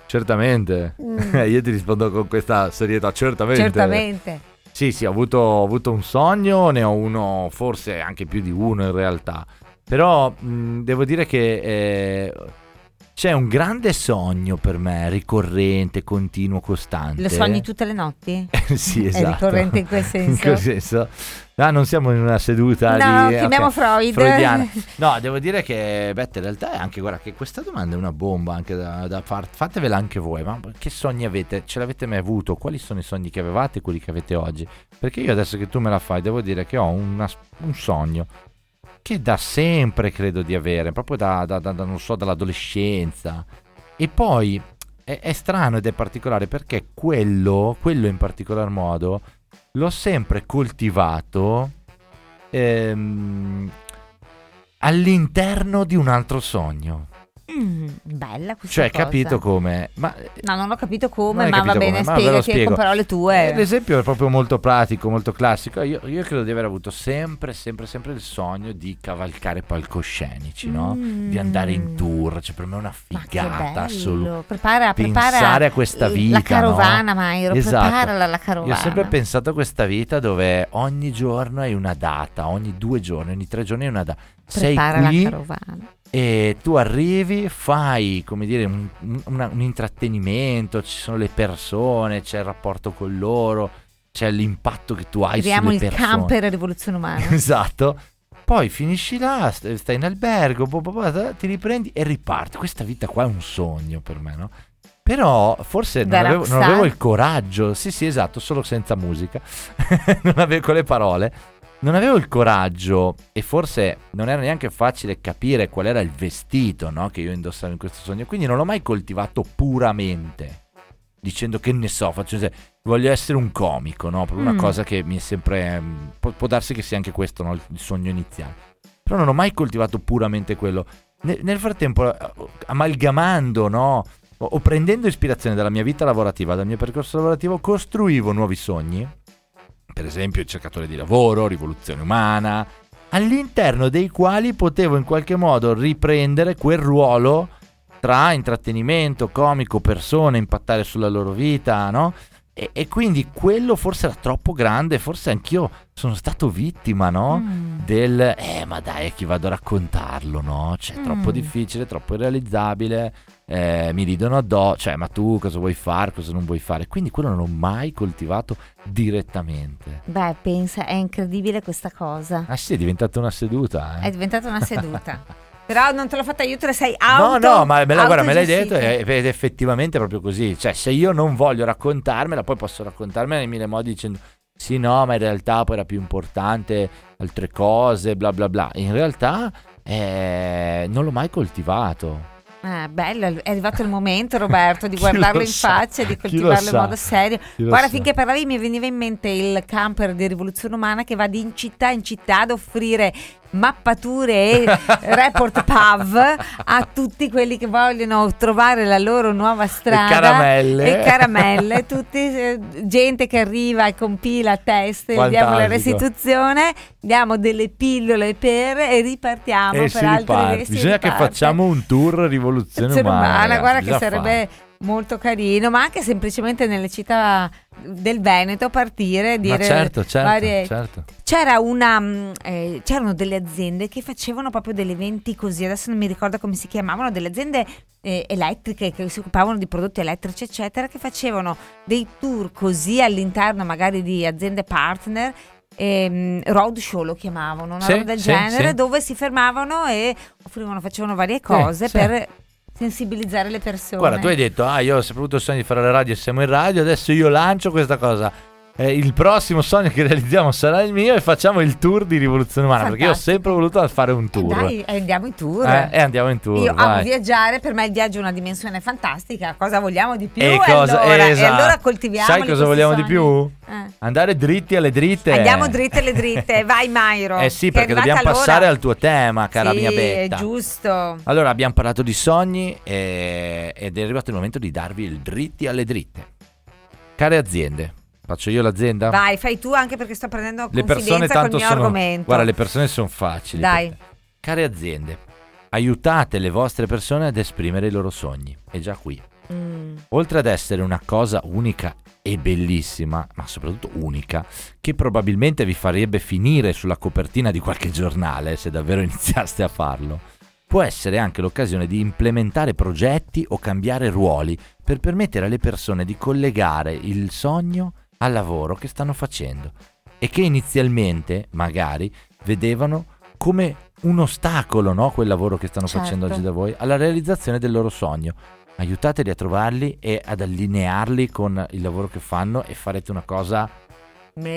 certamente. Mm. Io ti rispondo con questa serietà, certamente. Certamente. Sì, sì, ho avuto, ho avuto un sogno, ne ho uno, forse anche più di uno in realtà. Però mh, devo dire che eh, c'è un grande sogno per me, ricorrente, continuo, costante. Lo sogni tutte le notti? sì, È esatto. ricorrente in quel senso? In quel senso. No, non siamo in una seduta No, di... chiamiamo ok, Freud. freudiana. No, devo dire che, Bette, in realtà è anche, guarda, che questa domanda è una bomba anche da, da far. Fatevela anche voi, ma che sogni avete? Ce l'avete mai avuto? Quali sono i sogni che avevate e quelli che avete oggi? Perché io adesso che tu me la fai, devo dire che ho una- un sogno che da sempre credo di avere, proprio da, da- da- non so, dall'adolescenza. E poi è, è strano ed è particolare perché quello, quello in particolar modo, l'ho sempre coltivato ehm, all'interno di un altro sogno. Mm, bella questa Cioè, cosa. capito come? Ma No, non ho capito come, ma va capito bene, ve lo spiegati con parole tue. Eh, L'esempio è proprio molto pratico, molto classico. Io, io credo di aver avuto sempre, sempre, sempre il sogno di cavalcare palcoscenici, no? Mm. Di andare in tour. Cioè, per me è una figata assoluta. Prepara, prepara Pensare a questa vita, La carovana, no? Mairo, Esatto. preparala la carovana. Io ho sempre pensato a questa vita dove ogni giorno hai una data, ogni due giorni, ogni tre giorni hai una data. Sei Prepara qui la carovana. E tu arrivi, fai come dire un, un- un intrattenimento, ci sono le persone, c'è il rapporto con loro, c'è l'impatto che tu hai Creiamo sulle il persone. camper e rivoluzione umana. Esatto. Poi finisci là, st- stai in albergo, boh, boh, boh, ti riprendi e riparti. Questa vita qua è un sogno per me, no? Però forse non avevo, non avevo il coraggio. Sì, sì, esatto, solo senza musica. non avevo le parole. Non avevo il coraggio e forse non era neanche facile capire qual era il vestito no, che io indossavo in questo sogno. Quindi non l'ho mai coltivato puramente. Dicendo che ne so, faccio voglio essere un comico, no? Per una Mm. cosa che mi è sempre. Può, può darsi che sia anche questo no? il il sogno iniziale. Però non ho mai coltivato puramente quello. ne- nel frattempo, eh, amalgamando, no? O, o prendendo ispirazione dalla mia vita lavorativa, dal mio percorso lavorativo, costruivo nuovi sogni. Per esempio, il cercatore di lavoro, rivoluzione umana, all'interno dei quali potevo in qualche modo riprendere quel ruolo tra intrattenimento, comico, persone, impattare sulla loro vita, no? E, e quindi quello forse era troppo grande, forse anch'io sono stato vittima, no? Mm. Del, eh ma dai, a chi vado a raccontarlo, no? Cioè, è troppo Mm. difficile, troppo irrealizzabile, eh, mi ridono addosso, cioè, ma tu cosa vuoi fare, cosa non vuoi fare? Quindi quello non l'ho mai coltivato direttamente. Beh, pensa, è incredibile questa cosa. Ah sì, è diventata una seduta, eh. È diventata una seduta. Però non te l'ho fatta io, te la sei No, auto no, ma me la, guarda, me l'hai detto ed è effettivamente proprio così. Cioè, se io non voglio raccontarmela, poi posso raccontarmela in mille modi dicendo sì, no, ma in realtà poi era più importante altre cose, bla bla bla. In realtà eh, non l'ho mai coltivato. Eh, bello, è arrivato il momento Roberto di guardarlo lo in sa? faccia e di coltivarlo in modo serio. Chi Guarda, finché parlavi mi veniva in mente il camper di Rivoluzione Umana che va di in città in città ad offrire mappature e report PAV a tutti quelli che vogliono trovare la loro nuova strada caramelle. e caramelle, tutti, eh, gente che arriva e compila test, diamo la restituzione, diamo delle pillole per e ripartiamo e per si altri riparte. Bisogna che riparte. facciamo un tour rivoluzione umana. umana, guarda che sarebbe farlo. Molto carino, ma anche semplicemente nelle città del Veneto partire, dire Ma certo, certo, varie- certo. C'era una, mm, eh, c'erano delle aziende che facevano proprio degli eventi così, adesso non mi ricordo come si chiamavano, delle aziende eh, elettriche che si occupavano di prodotti elettrici, eccetera, che facevano dei tour così all'interno magari di aziende partner. ehm, road show lo chiamavano, una Sì, roba del sì, genere, sì. dove si fermavano e offrivano, facevano varie cose per sensibilizzare le persone. Guarda, tu hai detto, ah, io ho avuto il sogno di fare la radio e siamo in radio, adesso io lancio questa cosa. Eh, il prossimo sogno che realizziamo sarà il mio e facciamo il tour di Rivoluzione Umana, perché io ho Fantastico. sempre voluto fare un Eh, tour. Dai, eh, andiamo in tour. Eh, e andiamo in tour. Io amo viaggiare, per me il viaggio è una dimensione fantastica. Cosa vogliamo di più? E cosa- allora, e esatto. allora coltiviamo. Sai cosa vogliamo di più? Andare dritti alle dritte. Andiamo dritte alle dritte. Vai, Mairo. Eh sì, è perché dobbiamo passare l'ora. al tuo tema, cara sì, mia è betta. giusto. Allora, abbiamo parlato di sogni e- ed è arrivato il momento di darvi il dritti alle dritte. Care aziende, faccio io l'azienda? Vai, fai tu anche perché sto prendendo le persone tanto mio sono argomento. Guarda, le persone sono facili. Dai. Care aziende, aiutate le vostre persone ad esprimere i loro sogni. È già qui. Mm. Oltre ad essere una cosa unica e bellissima, ma soprattutto unica, che probabilmente vi farebbe finire sulla copertina di qualche giornale se davvero iniziaste a farlo, può essere anche l'occasione di implementare progetti o cambiare ruoli per permettere alle persone di collegare il sogno al lavoro che stanno facendo e che inizialmente, magari, vedevano come un ostacolo, no? Quel lavoro che stanno facendo Certo. oggi da voi, alla realizzazione del loro sogno. Aiutateli a trovarli e ad allinearli con il lavoro che fanno e farete una cosa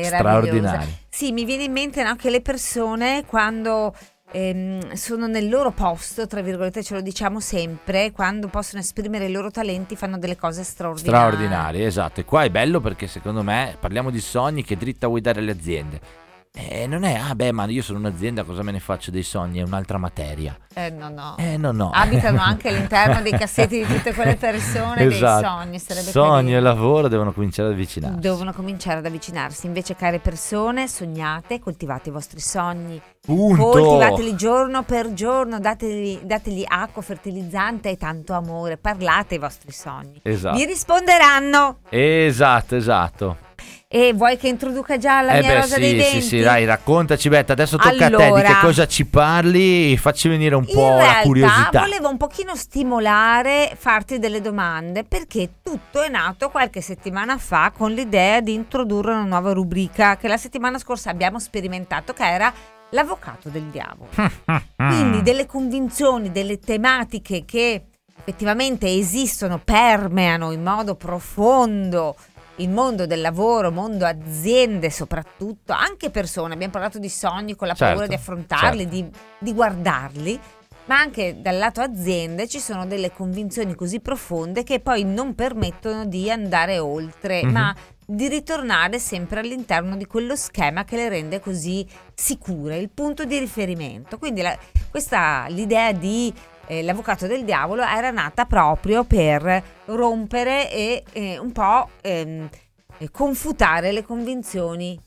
straordinaria. Sì, mi viene in mente no, che le persone quando ehm, sono nel loro posto, tra virgolette ce lo diciamo sempre, quando possono esprimere i loro talenti fanno delle cose straordinarie. Straordinarie, esatto. E qua è bello perché secondo me parliamo di sogni che dritta vuoi dare alle aziende. E non è, ah beh, ma io sono un'azienda, cosa me ne faccio dei sogni? È un'altra materia. Eh, no, no. Eh, no, no. Abitano anche all'interno dei cassetti di tutte quelle persone Esatto. dei sogni. Sarebbe Sogno e carino. lavoro devono cominciare ad avvicinarsi. Devono cominciare ad avvicinarsi. Invece, care persone, sognate, coltivate i vostri sogni. Punto. Coltivateli giorno per giorno, dategli, dategli acqua fertilizzante e tanto amore. Parlate ai vostri sogni. Esatto. Vi risponderanno. Esatto, esatto. E vuoi che introduca già la eh mia beh, rosa sì, dei denti? sì, sì, dai, raccontaci Betta, adesso tocca a te di Allora. che cosa ci parli, facci venire un po' In la realtà curiosità. volevo un pochino stimolare, farti delle domande, perché tutto è nato qualche settimana fa con l'idea di introdurre una nuova rubrica che la settimana scorsa abbiamo sperimentato, che era l'avvocato del diavolo. Quindi delle convinzioni, delle tematiche che effettivamente esistono, permeano in modo profondo il mondo del lavoro, mondo aziende soprattutto, anche persone, abbiamo parlato di sogni con la Certo, paura di affrontarli, certo. di, di guardarli. ma anche dal lato aziende ci sono delle convinzioni così profonde che poi non permettono di andare oltre, Mhm. ma di ritornare sempre all'interno di quello schema che le rende così sicure, il punto di riferimento. Quindi la- questa, l'idea di eh, l'avvocato del diavolo era nata proprio per rompere e eh, un po' ehm, eh, confutare le convinzioni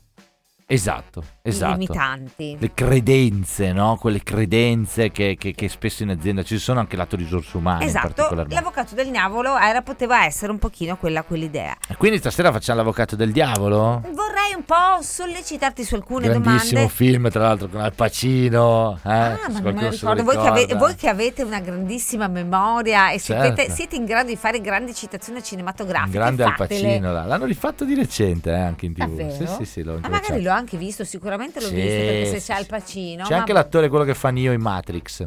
Esatto, esatto. limitanti. Le credenze, no? Quelle credenze che, che- che spesso in azienda ci sono anche lato risorse umane. Esatto, l'avvocato del diavolo era, poteva essere un pochino quella quell'idea. E Quindi stasera facciamo l'avvocato del diavolo? Vorrei un po' sollecitarti su alcune Grandissimo domande. film, tra l'altro, con Al Pacino. Eh? Ah, ma non me lo ricordo. Voi che, ave- voi che avete una grandissima memoria e sapete- Certo. siete in grado di fare grandi citazioni Un cinematografiche, grande Al fatele. Pacino. là. L'hanno rifatto di recente eh, anche in tv. Sì, sì, sì, l'ho Ah, magari l'ho anche visto, sicuramente l'ho Sì, visto perché se c'è Al. Pacino. C'è ma anche l'attore, quello che fa Neo in Matrix.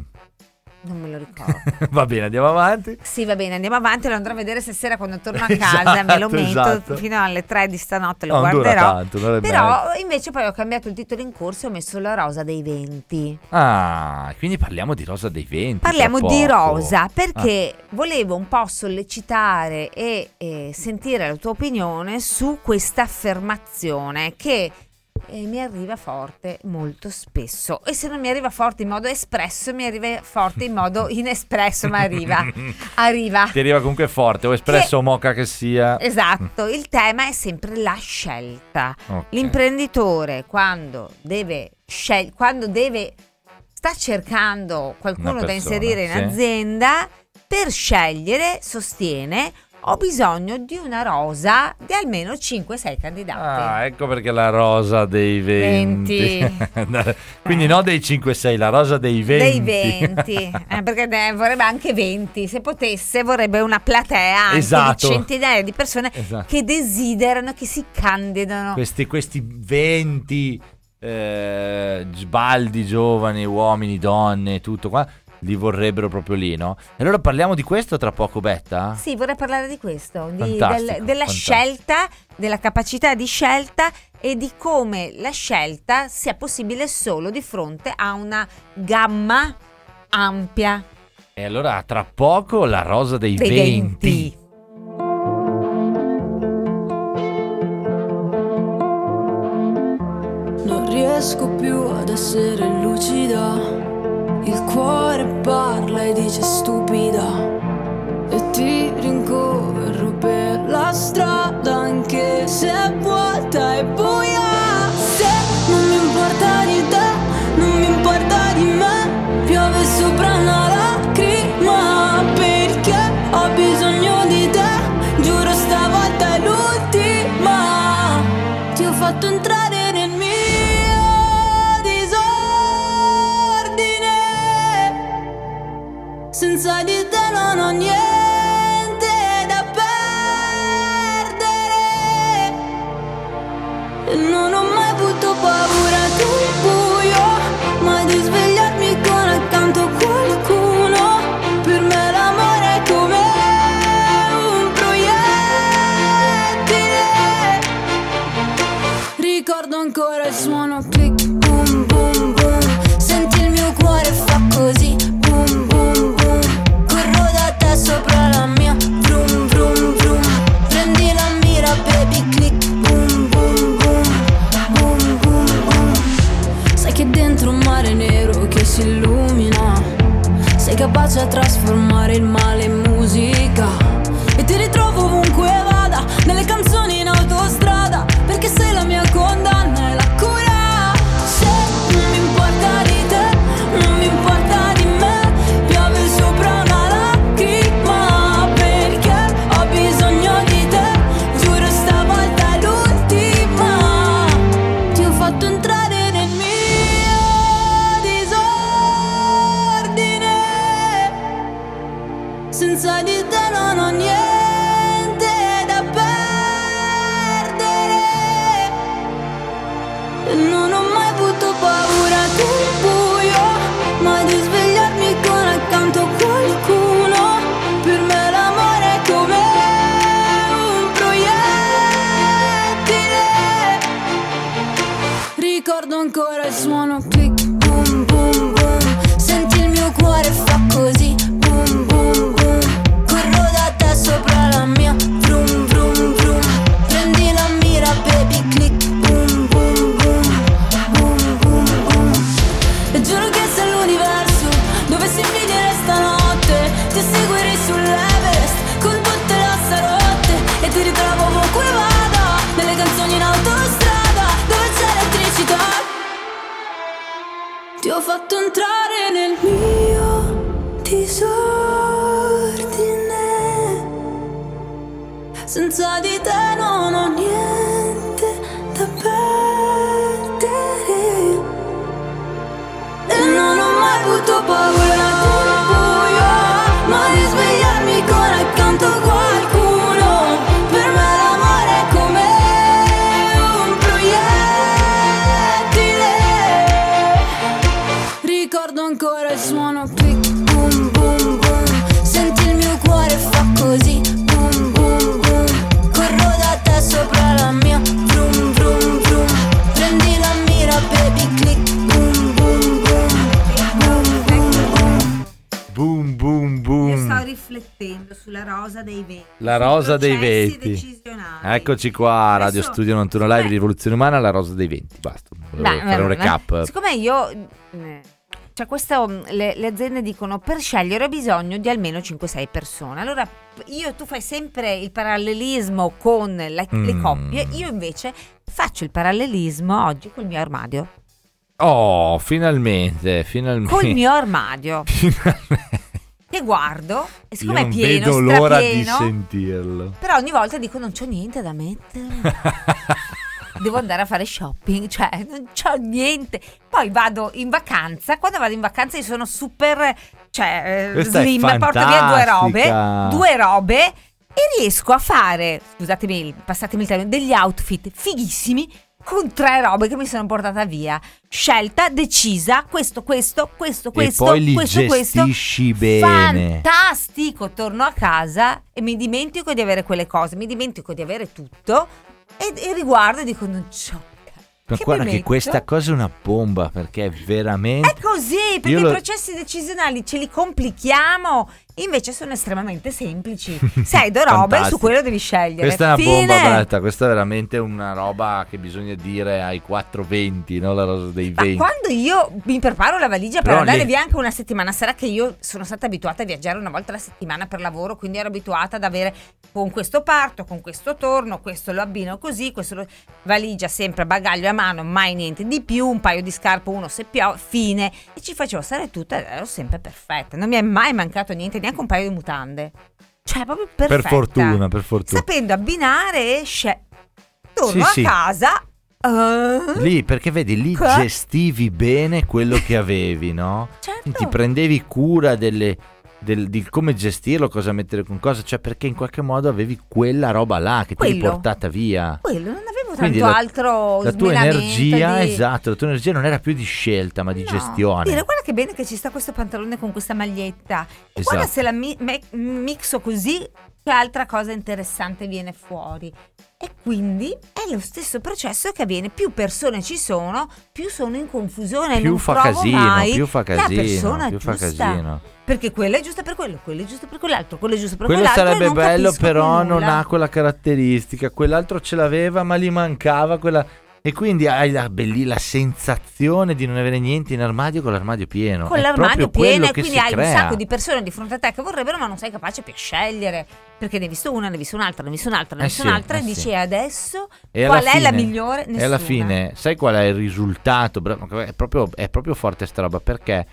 Non me lo ricordo. Va bene, andiamo avanti. Sì, va bene, andiamo avanti, lo andrò a vedere stasera quando torno a Esatto, casa, me lo metto esatto. fino alle 3 di stanotte, lo Non guarderò. tanto, e Però invece poi ho cambiato il titolo in corso e ho messo La rosa dei venti. Ah, quindi parliamo di Rosa dei Venti. Parliamo di. Ah. rosa perché volevo un po' sollecitare e eh, sentire la tua opinione su questa affermazione che eh, mi arriva forte molto spesso e se non mi arriva forte in modo espresso mi arriva forte in modo inespresso ma arriva arriva Ti arriva comunque forte, o espresso o moca che sia. esatto il tema è sempre la scelta Ok. l'imprenditore quando deve scel- quando deve sta cercando qualcuno Una da persona, inserire in sì. azienda per scegliere sostiene ho bisogno di una rosa di almeno 5-6 candidati Ah, ecco perché la rosa dei 20. Quindi no dei 5-6, la rosa dei 20. dei 20 eh, perché ne vorrebbe anche 20 se potesse vorrebbe una platea Esatto. di centinaia di persone Esatto. che desiderano che si candidano Questi, questi 20 eh, sbaldi giovani, uomini, donne, tutto qua, li vorrebbero proprio lì, no? E allora parliamo di questo tra poco, Betta? Sì, vorrei parlare di questo, di- Fantastico, del- della fantastico. scelta, della capacità di scelta e di come la scelta sia possibile solo di fronte a una gamma ampia E allora tra poco la rosa dei, dei 20. 20. Non riesco più ad essere lucida. Il cuore parla e dice stupida. E ti rincorro per la strada anche se è di te non a trasformare il male in musica. Rosa dei venti. La rosa dei venti. Eccoci qua, Radio Adesso- Studio 91 Live, Beh. Rivoluzione Umana, la rosa dei venti. Basta, volevo Beh, fare un recap. Siccome io. Cioè, questo, mm, le, le aziende dicono per scegliere ho bisogno di almeno 5-6 persone. Allora, io tu fai sempre il parallelismo con la- le Mm. coppie, io invece faccio il parallelismo oggi col mio armadio. Oh, finalmente, finalmente. Col mio armadio. Finalmente. Che guardo, e siccome è pieno, vedo l'ora di sentirlo. però ogni volta dico non c'ho niente da mettere. Devo andare a fare shopping, cioè non c'ho niente. Poi vado in vacanza, quando vado in vacanza io sono super cioè, eh, Questa slim, porto via due robe, due robe e riesco a fare, scusatemi, passatemi il termine, degli outfit fighissimi con tre robe che mi sono portata via. Scelta, decisa, questo, questo, questo, questo, e poi li questo, questo. gestisci bene. Fantastico, torno a casa e mi dimentico di avere quelle cose, mi dimentico di avere tutto e, e riguardo e dico non c'ho. Ma che guarda che questa cosa è una bomba perché è veramente... È così, perché Io i lo- processi decisionali ce li complichiamo, invece sono estremamente semplici. Sei due robe, su quello devi scegliere. Questa è una Fine. bomba, Berta. Questa è veramente una roba che bisogna dire ai 420, no? La rosa dei Ma 20. quando io mi preparo la valigia per Però andare lì- via anche una settimana, sarà che io sono stata abituata a viaggiare una volta alla settimana per lavoro, quindi ero abituata ad avere con questo parto, con questo torno, questo lo abbino così, questo lo... valigia sempre bagaglio a mano, mai niente di più, un paio di scarpe, uno se piove, fine. E ci facevo stare tutta ed ero sempre perfetta. Non mi è mai mancato niente, neanche un paio di mutande. Cioè, proprio perfetta. per fortuna, per fortuna. Sapendo abbinare sce- Torno Sì, a sì. casa. eh, Lì, perché vedi, lì Che? gestivi bene quello che avevi, no? certo. Ti prendevi cura delle, del- di come gestirlo, cosa mettere con cosa, cioè perché in qualche modo avevi quella roba là che ti eri Quello. portata via. Quello, non avevo Quindi tanto la- altro La tua energia, di- esatto, la tua energia non era più di scelta, ma di No, gestione. Dire, guarda che bene che ci sta questo pantalone con questa maglietta. Esatto. guarda se la mi- me- mixo così, che altra cosa interessante viene fuori. E quindi è lo stesso processo che avviene. Più persone ci sono, più sono in confusione. più non fa casino, mai più fa la casino, persona più fa giusta. casino. Perché quello è giusto per quello, quello è giusto per quell'altro, quello è giusto per Quello quell'altro. e sarebbe bello, però non nulla. ha quella caratteristica. Quell'altro ce l'aveva, ma gli mancava quella. E quindi hai la, belli- la sensazione di non avere niente in armadio con l'armadio pieno. con È l'armadio pieno e quindi hai crea. un sacco di persone di fronte a te che vorrebbero ma non sei capace più a scegliere perché ne hai visto una, ne hai visto un'altra, ne hai visto un'altra, ne hai Eh visto sì, un'altra eh e dici sì. "E adesso E qual è la migliore? E alla Nessuna. fine, sai qual è il risultato? È proprio, è proprio forte sta roba perché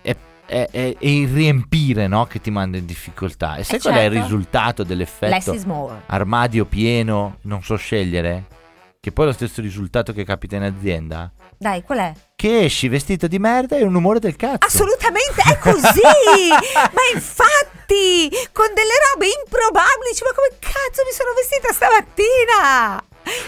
è, è- è- il riempire no, che ti manda in difficoltà. E sai Eh, qual è il certo. risultato dell'effetto armadio pieno, non so scegliere? Che poi è lo stesso risultato che capita in azienda? Dai, qual è? Che esci vestito di merda e un umore del cazzo. Assolutamente, è così! ma infatti, con delle robe improbabili, dici, ma come cazzo mi sono vestita stamattina?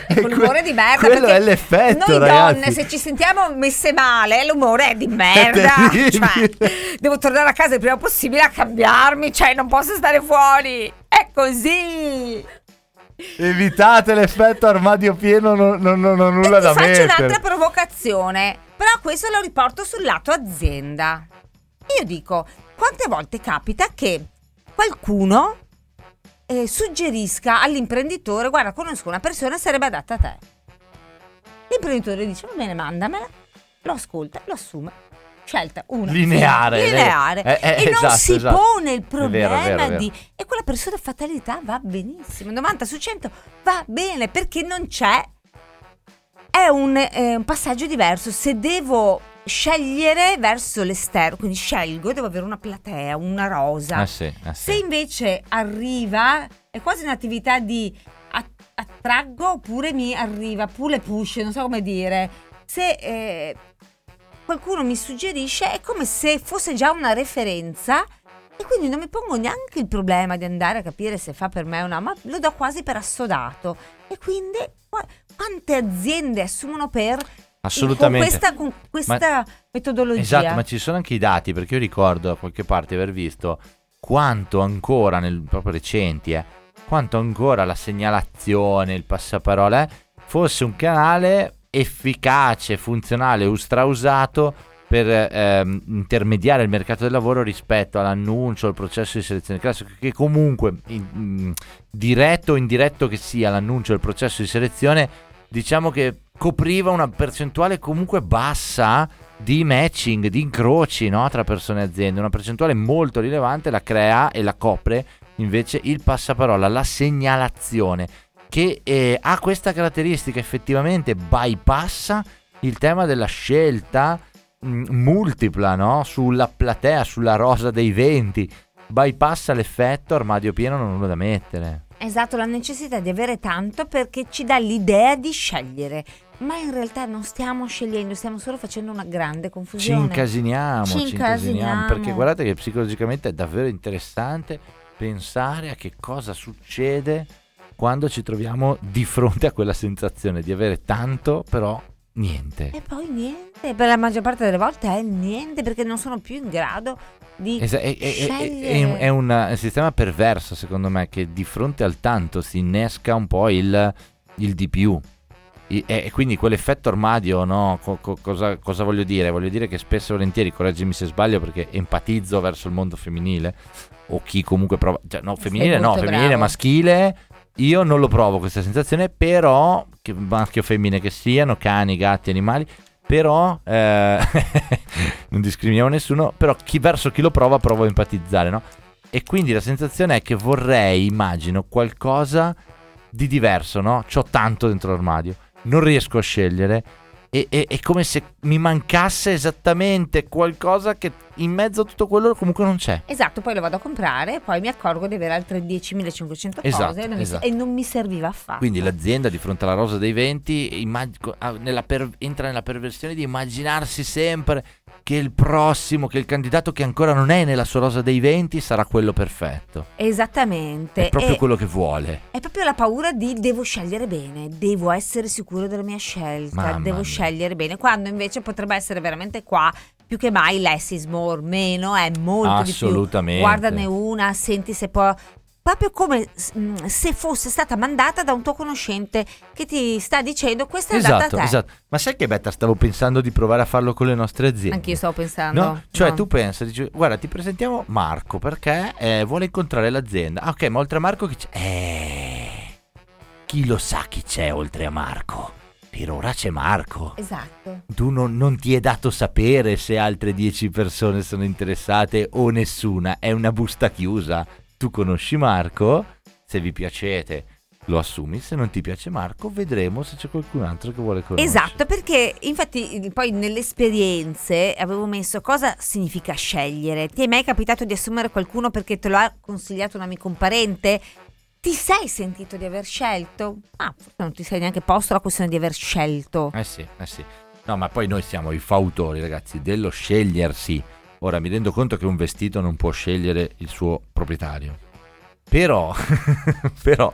E con que- l'umore di merda. quello è l'effetto, Noi ragazzi. donne, se ci sentiamo messe male, l'umore è di merda. terribile. Cioè, devo tornare a casa il prima possibile a cambiarmi, cioè non posso stare fuori. È così. Evitate l'effetto armadio pieno, non, non, non ho nulla e ti da faccio mettere. un'altra provocazione, però questo lo riporto sul lato azienda. Io dico, quante volte capita che qualcuno eh, suggerisca all'imprenditore, guarda, conosco una persona, sarebbe adatta a te. L'imprenditore dice, va bene, mandamela, lo ascolta, lo assume. Scelta una. Lineare, lineare. eh, eh, e non esatto, si esatto. pone il È vero, vero, problema di e quella persona fatalità va benissimo 90 su 100 va bene perché non c'è è un, eh, un passaggio diverso. Se devo scegliere verso l'esterno, quindi scelgo, devo avere una platea, una rosa. Ah sì, ah, sì. Se invece arriva, è quasi un'attività di attraggo oppure mi arriva, pull e push, non so come dire. Se eh, qualcuno mi suggerisce è come se fosse già una referenza e quindi non mi pongo neanche il problema di andare a capire se fa per me o no, ma lo do quasi per assodato. E quindi qua- quante aziende assumono per Assolutamente. con questa, con questa metodologia? Esatto, ma ci sono anche i dati, perché io ricordo da qualche parte aver visto quanto ancora, nel, proprio recenti, eh, quanto ancora la segnalazione, il passaparola, eh, fosse un canale efficace, funzionale, ultrausato per ehm, intermediare il mercato del lavoro rispetto all'annuncio, al processo di selezione classico, che comunque, in- in- diretto o indiretto che sia l'annuncio del processo di selezione, diciamo che copriva una percentuale comunque bassa di matching, di incroci no, tra persone e aziende. Una percentuale molto rilevante la crea e la copre invece il passaparola, la segnalazione, che eh, ha questa caratteristica effettivamente bypassa il tema della scelta mh, multipla no? sulla platea, sulla rosa dei venti. Bypassa l'effetto armadio pieno, non nulla da mettere. Esatto, la necessità di avere tanto perché ci dà l'idea di scegliere, ma in realtà non stiamo scegliendo, stiamo solo facendo una grande Ci confusione. incasiniamo, Ci ci incasiniamo, incasiniamo. perché guardate che psicologicamente è davvero interessante pensare a che cosa succede quando ci troviamo di fronte a quella sensazione di avere tanto però niente. E poi niente, per la maggior parte delle volte è niente perché non sono più in grado di Esa- è, è- è- un- sistema perverso secondo me che di fronte al tanto si innesca un po' il, il di più. E, e quindi quell'effetto armadio, no? Co- co- cosa, cosa voglio dire? Voglio dire che spesso e volentieri, correggimi se sbaglio perché empatizzo verso il mondo femminile o chi comunque prova, cioè no, femminile no, femminile, bravo. maschile. Io non lo provo questa sensazione, però, che maschio o femmine che siano, cani, gatti, animali, però eh, non discriminiamo nessuno, però chi, verso chi lo prova provo a empatizzare, no? E quindi la sensazione è che vorrei, immagino, qualcosa di diverso, no? C'ho tanto dentro l'armadio, non riesco a scegliere e, e- è come se mi mancasse esattamente qualcosa che in mezzo a tutto quello comunque non c'è. Esatto, poi lo vado a comprare poi mi accorgo di avere altre 10.500 Esatto, cose e non, mi- esatto. e non mi serviva affatto. Quindi l'azienda di fronte alla rosa dei venti immag- ah, nella per- entra nella perversione di immaginarsi sempre che il prossimo, che il candidato che ancora non è nella sua rosa dei venti sarà quello perfetto. Esattamente. È proprio e- quello che vuole. È proprio la paura di devo scegliere bene, devo essere sicuro della mia scelta, Mamma devo mia. scegliere bene, quando invece potrebbe essere veramente qua più che mai less is more, meno è molto di più. Assolutamente. Guardane una, senti se può proprio come mh, se fosse stata mandata da un tuo conoscente che ti sta dicendo questa è Esatto, adatta a te. esatto. Ma sai che Betta stavo pensando di provare a farlo con le nostre aziende? Anch'io stavo pensando. No? Cioè no. tu pensa, dici, guarda ti presentiamo Marco perché eh, vuole incontrare l'azienda. Ah, ok, ma oltre a Marco chi c'è? Eh, chi lo sa chi c'è oltre a Marco? Per ora c'è Marco. Esatto. Tu non, non ti è dato sapere se altre 10 persone sono interessate o nessuna. È una busta chiusa. Tu conosci Marco, se vi piacete lo assumi, se non ti piace Marco vedremo se c'è qualcun altro che vuole conoscere. Esatto, perché infatti poi nelle esperienze avevo messo cosa significa scegliere. Ti è mai capitato di assumere qualcuno perché te lo ha consigliato un amico, un parente? Ti sei sentito di aver scelto? Ah, forse non ti sei neanche posto la questione di aver scelto. Eh sì, eh sì. No, ma poi noi siamo i fautori, ragazzi, dello scegliersi. Ora mi rendo conto che un vestito non può scegliere il suo proprietario. Però, però,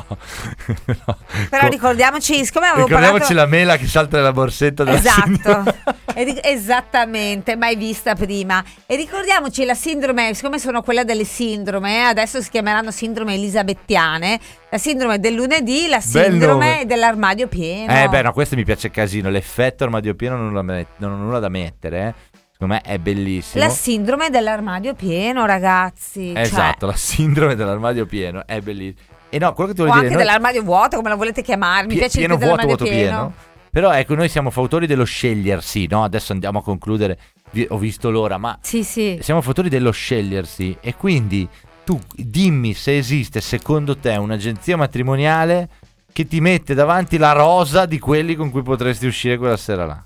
però, Però co- ricordiamoci, siccome avevo ricordiamoci parlato... la mela che salta nella borsetta della Esatto. E ric- esattamente, mai vista prima. E ricordiamoci la sindrome, siccome sono quella delle sindrome, adesso si chiameranno sindrome elisabettiane, la sindrome del lunedì, la sindrome dell'armadio pieno. Eh beh, no, questo mi piace casino. L'effetto armadio pieno non, ho nulla da met- non ho nulla da mettere, eh. Secondo me è bellissimo. La sindrome dell'armadio pieno, ragazzi. Cioè, Esatto, la sindrome dell'armadio pieno è bellissimo. E no, quello che ti o voglio anche dire... noi- dell'armadio vuoto, come la volete chiamare. Mi Pie- piace pieno più vuoto, vuoto pieno. pieno. Però ecco, noi siamo fautori dello scegliersi, no? Adesso andiamo a concludere, Vi- ho visto l'ora, ma Sì, sì. siamo fautori dello scegliersi e quindi tu dimmi se esiste secondo te un'agenzia matrimoniale che ti mette davanti la rosa di quelli con cui potresti uscire quella sera là.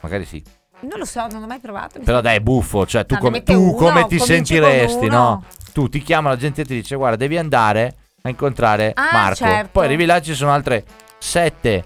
Magari sì. Non lo so, non ho mai provato. Però dai, buffo, cioè tu, No, ne come, mette tu uno, come ti cominci sentiresti, con uno. no? Tu ti chiama la gente e ti dice guarda devi andare a incontrare Ah, Marco. certo. Poi arrivi là ci sono altre sette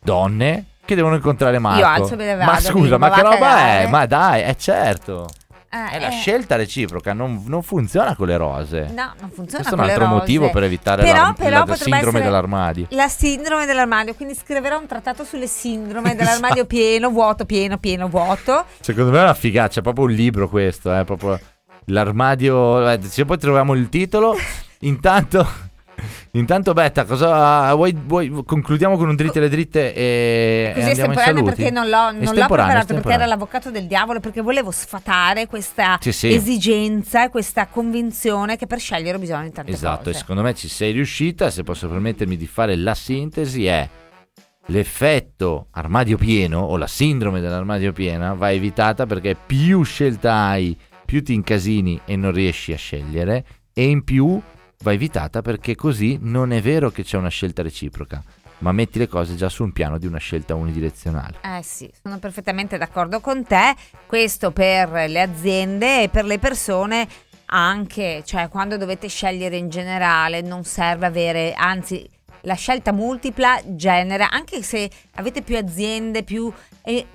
donne che devono incontrare Marco. alzo e me ne ma vado, scusa, ma ma che va a roba è? cagare. Ma dai, è certo. Eh, È la eh, scelta reciproca, non, non funziona con le rose. No, non funziona Questo è un con le altro rose. motivo per evitare Però- la, però la sindrome dell'armadio. La sindrome dell'armadio, quindi scriverò un trattato sulle sindrome dell'armadio pieno, vuoto, pieno, pieno, vuoto. Secondo me è una figata, c'è proprio un libro questo, eh, proprio l'armadio. eh, Se poi troviamo il titolo, intanto. Intanto Betta, cosa vuoi, vuoi- concludiamo con un dritte le dritte e, e Così estemporaneo saluti? perché non l'ho, non l'ho preparato perché era l'avvocato del diavolo, perché volevo sfatare questa Sì, sì. esigenza e questa convinzione che per scegliere bisogna di tante Esatto, e cose. secondo me ci sei riuscita, se posso permettermi di fare la sintesi è l'effetto armadio pieno o la sindrome dell'armadio piena va evitata perché più scelta hai, più ti incasini e non riesci a scegliere e in più va evitata perché così non è vero che c'è una scelta reciproca, ma metti le cose già su un piano di una scelta unidirezionale. Eh sì, sono perfettamente d'accordo con te. Questo per le aziende e per le persone anche, cioè quando dovete scegliere in generale non serve avere, anzi la scelta multipla genera, anche se avete più aziende, più... eh,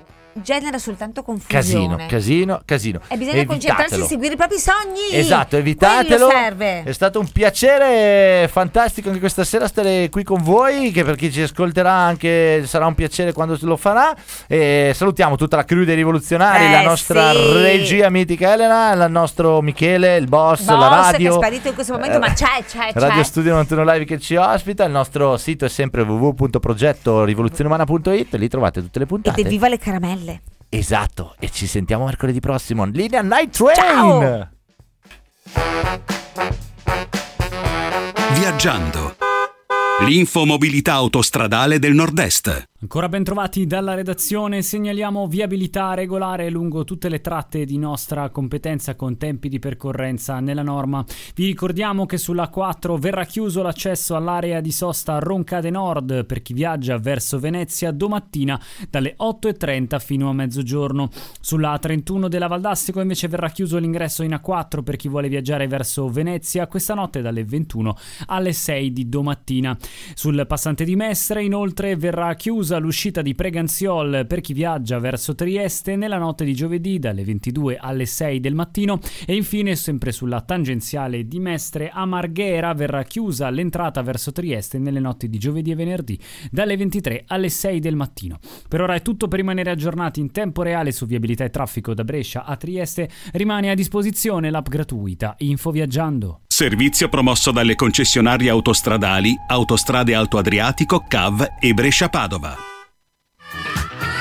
genera soltanto confusione. Casino, casino, casino. E bisogna concentrarsi Evitatelo. e seguire i propri sogni. Esatto, evitatelo. È stato un piacere fantastico anche questa sera stare qui con voi, che per chi ci ascolterà anche sarà un piacere quando lo farà. E salutiamo tutta la crew dei rivoluzionari, Eh, la nostra sì. regia mitica Elena, il nostro Michele, il boss, la Boss radio. che è sparito in questo momento, Eh, ma c'è, c'è, Radio c'è. Studio 91 Live che ci ospita, il nostro sito è sempre www.progettorivoluzioneumana.it, lì trovate tutte le Ed puntate. evviva le caramelle. Esatto, e ci sentiamo mercoledì prossimo. Linea Night Train! Ciao! Viaggiando. L'infomobilità autostradale del Nord-Est. Ancora ben trovati dalla redazione, segnaliamo viabilità regolare lungo tutte le tratte di nostra competenza con tempi di percorrenza nella norma. Vi ricordiamo che sulla 4 verrà chiuso l'accesso all'area di sosta Roncade Nord per chi viaggia verso Venezia domattina dalle 8.30 fino a mezzogiorno. Sulla 31 della Valdastico invece verrà chiuso l'ingresso in A4 per chi vuole viaggiare verso Venezia questa notte dalle 21 alle 6 di domattina. Sul passante di Mestre inoltre verrà chiusa l'uscita di Preganziol per chi viaggia verso Trieste nella notte di giovedì dalle 22 alle 6 del mattino e infine sempre sulla tangenziale di Mestre a Marghera verrà chiusa l'entrata verso Trieste nelle notti di giovedì e venerdì dalle 23 alle 6 del mattino. Per ora è tutto per rimanere aggiornati in tempo reale su viabilità e traffico da Brescia a Trieste. Rimane a disposizione l'app gratuita Info Viaggiando. Servizio promosso dalle concessionarie autostradali Autostrade Alto Adriatico, CAV e Brescia Padova.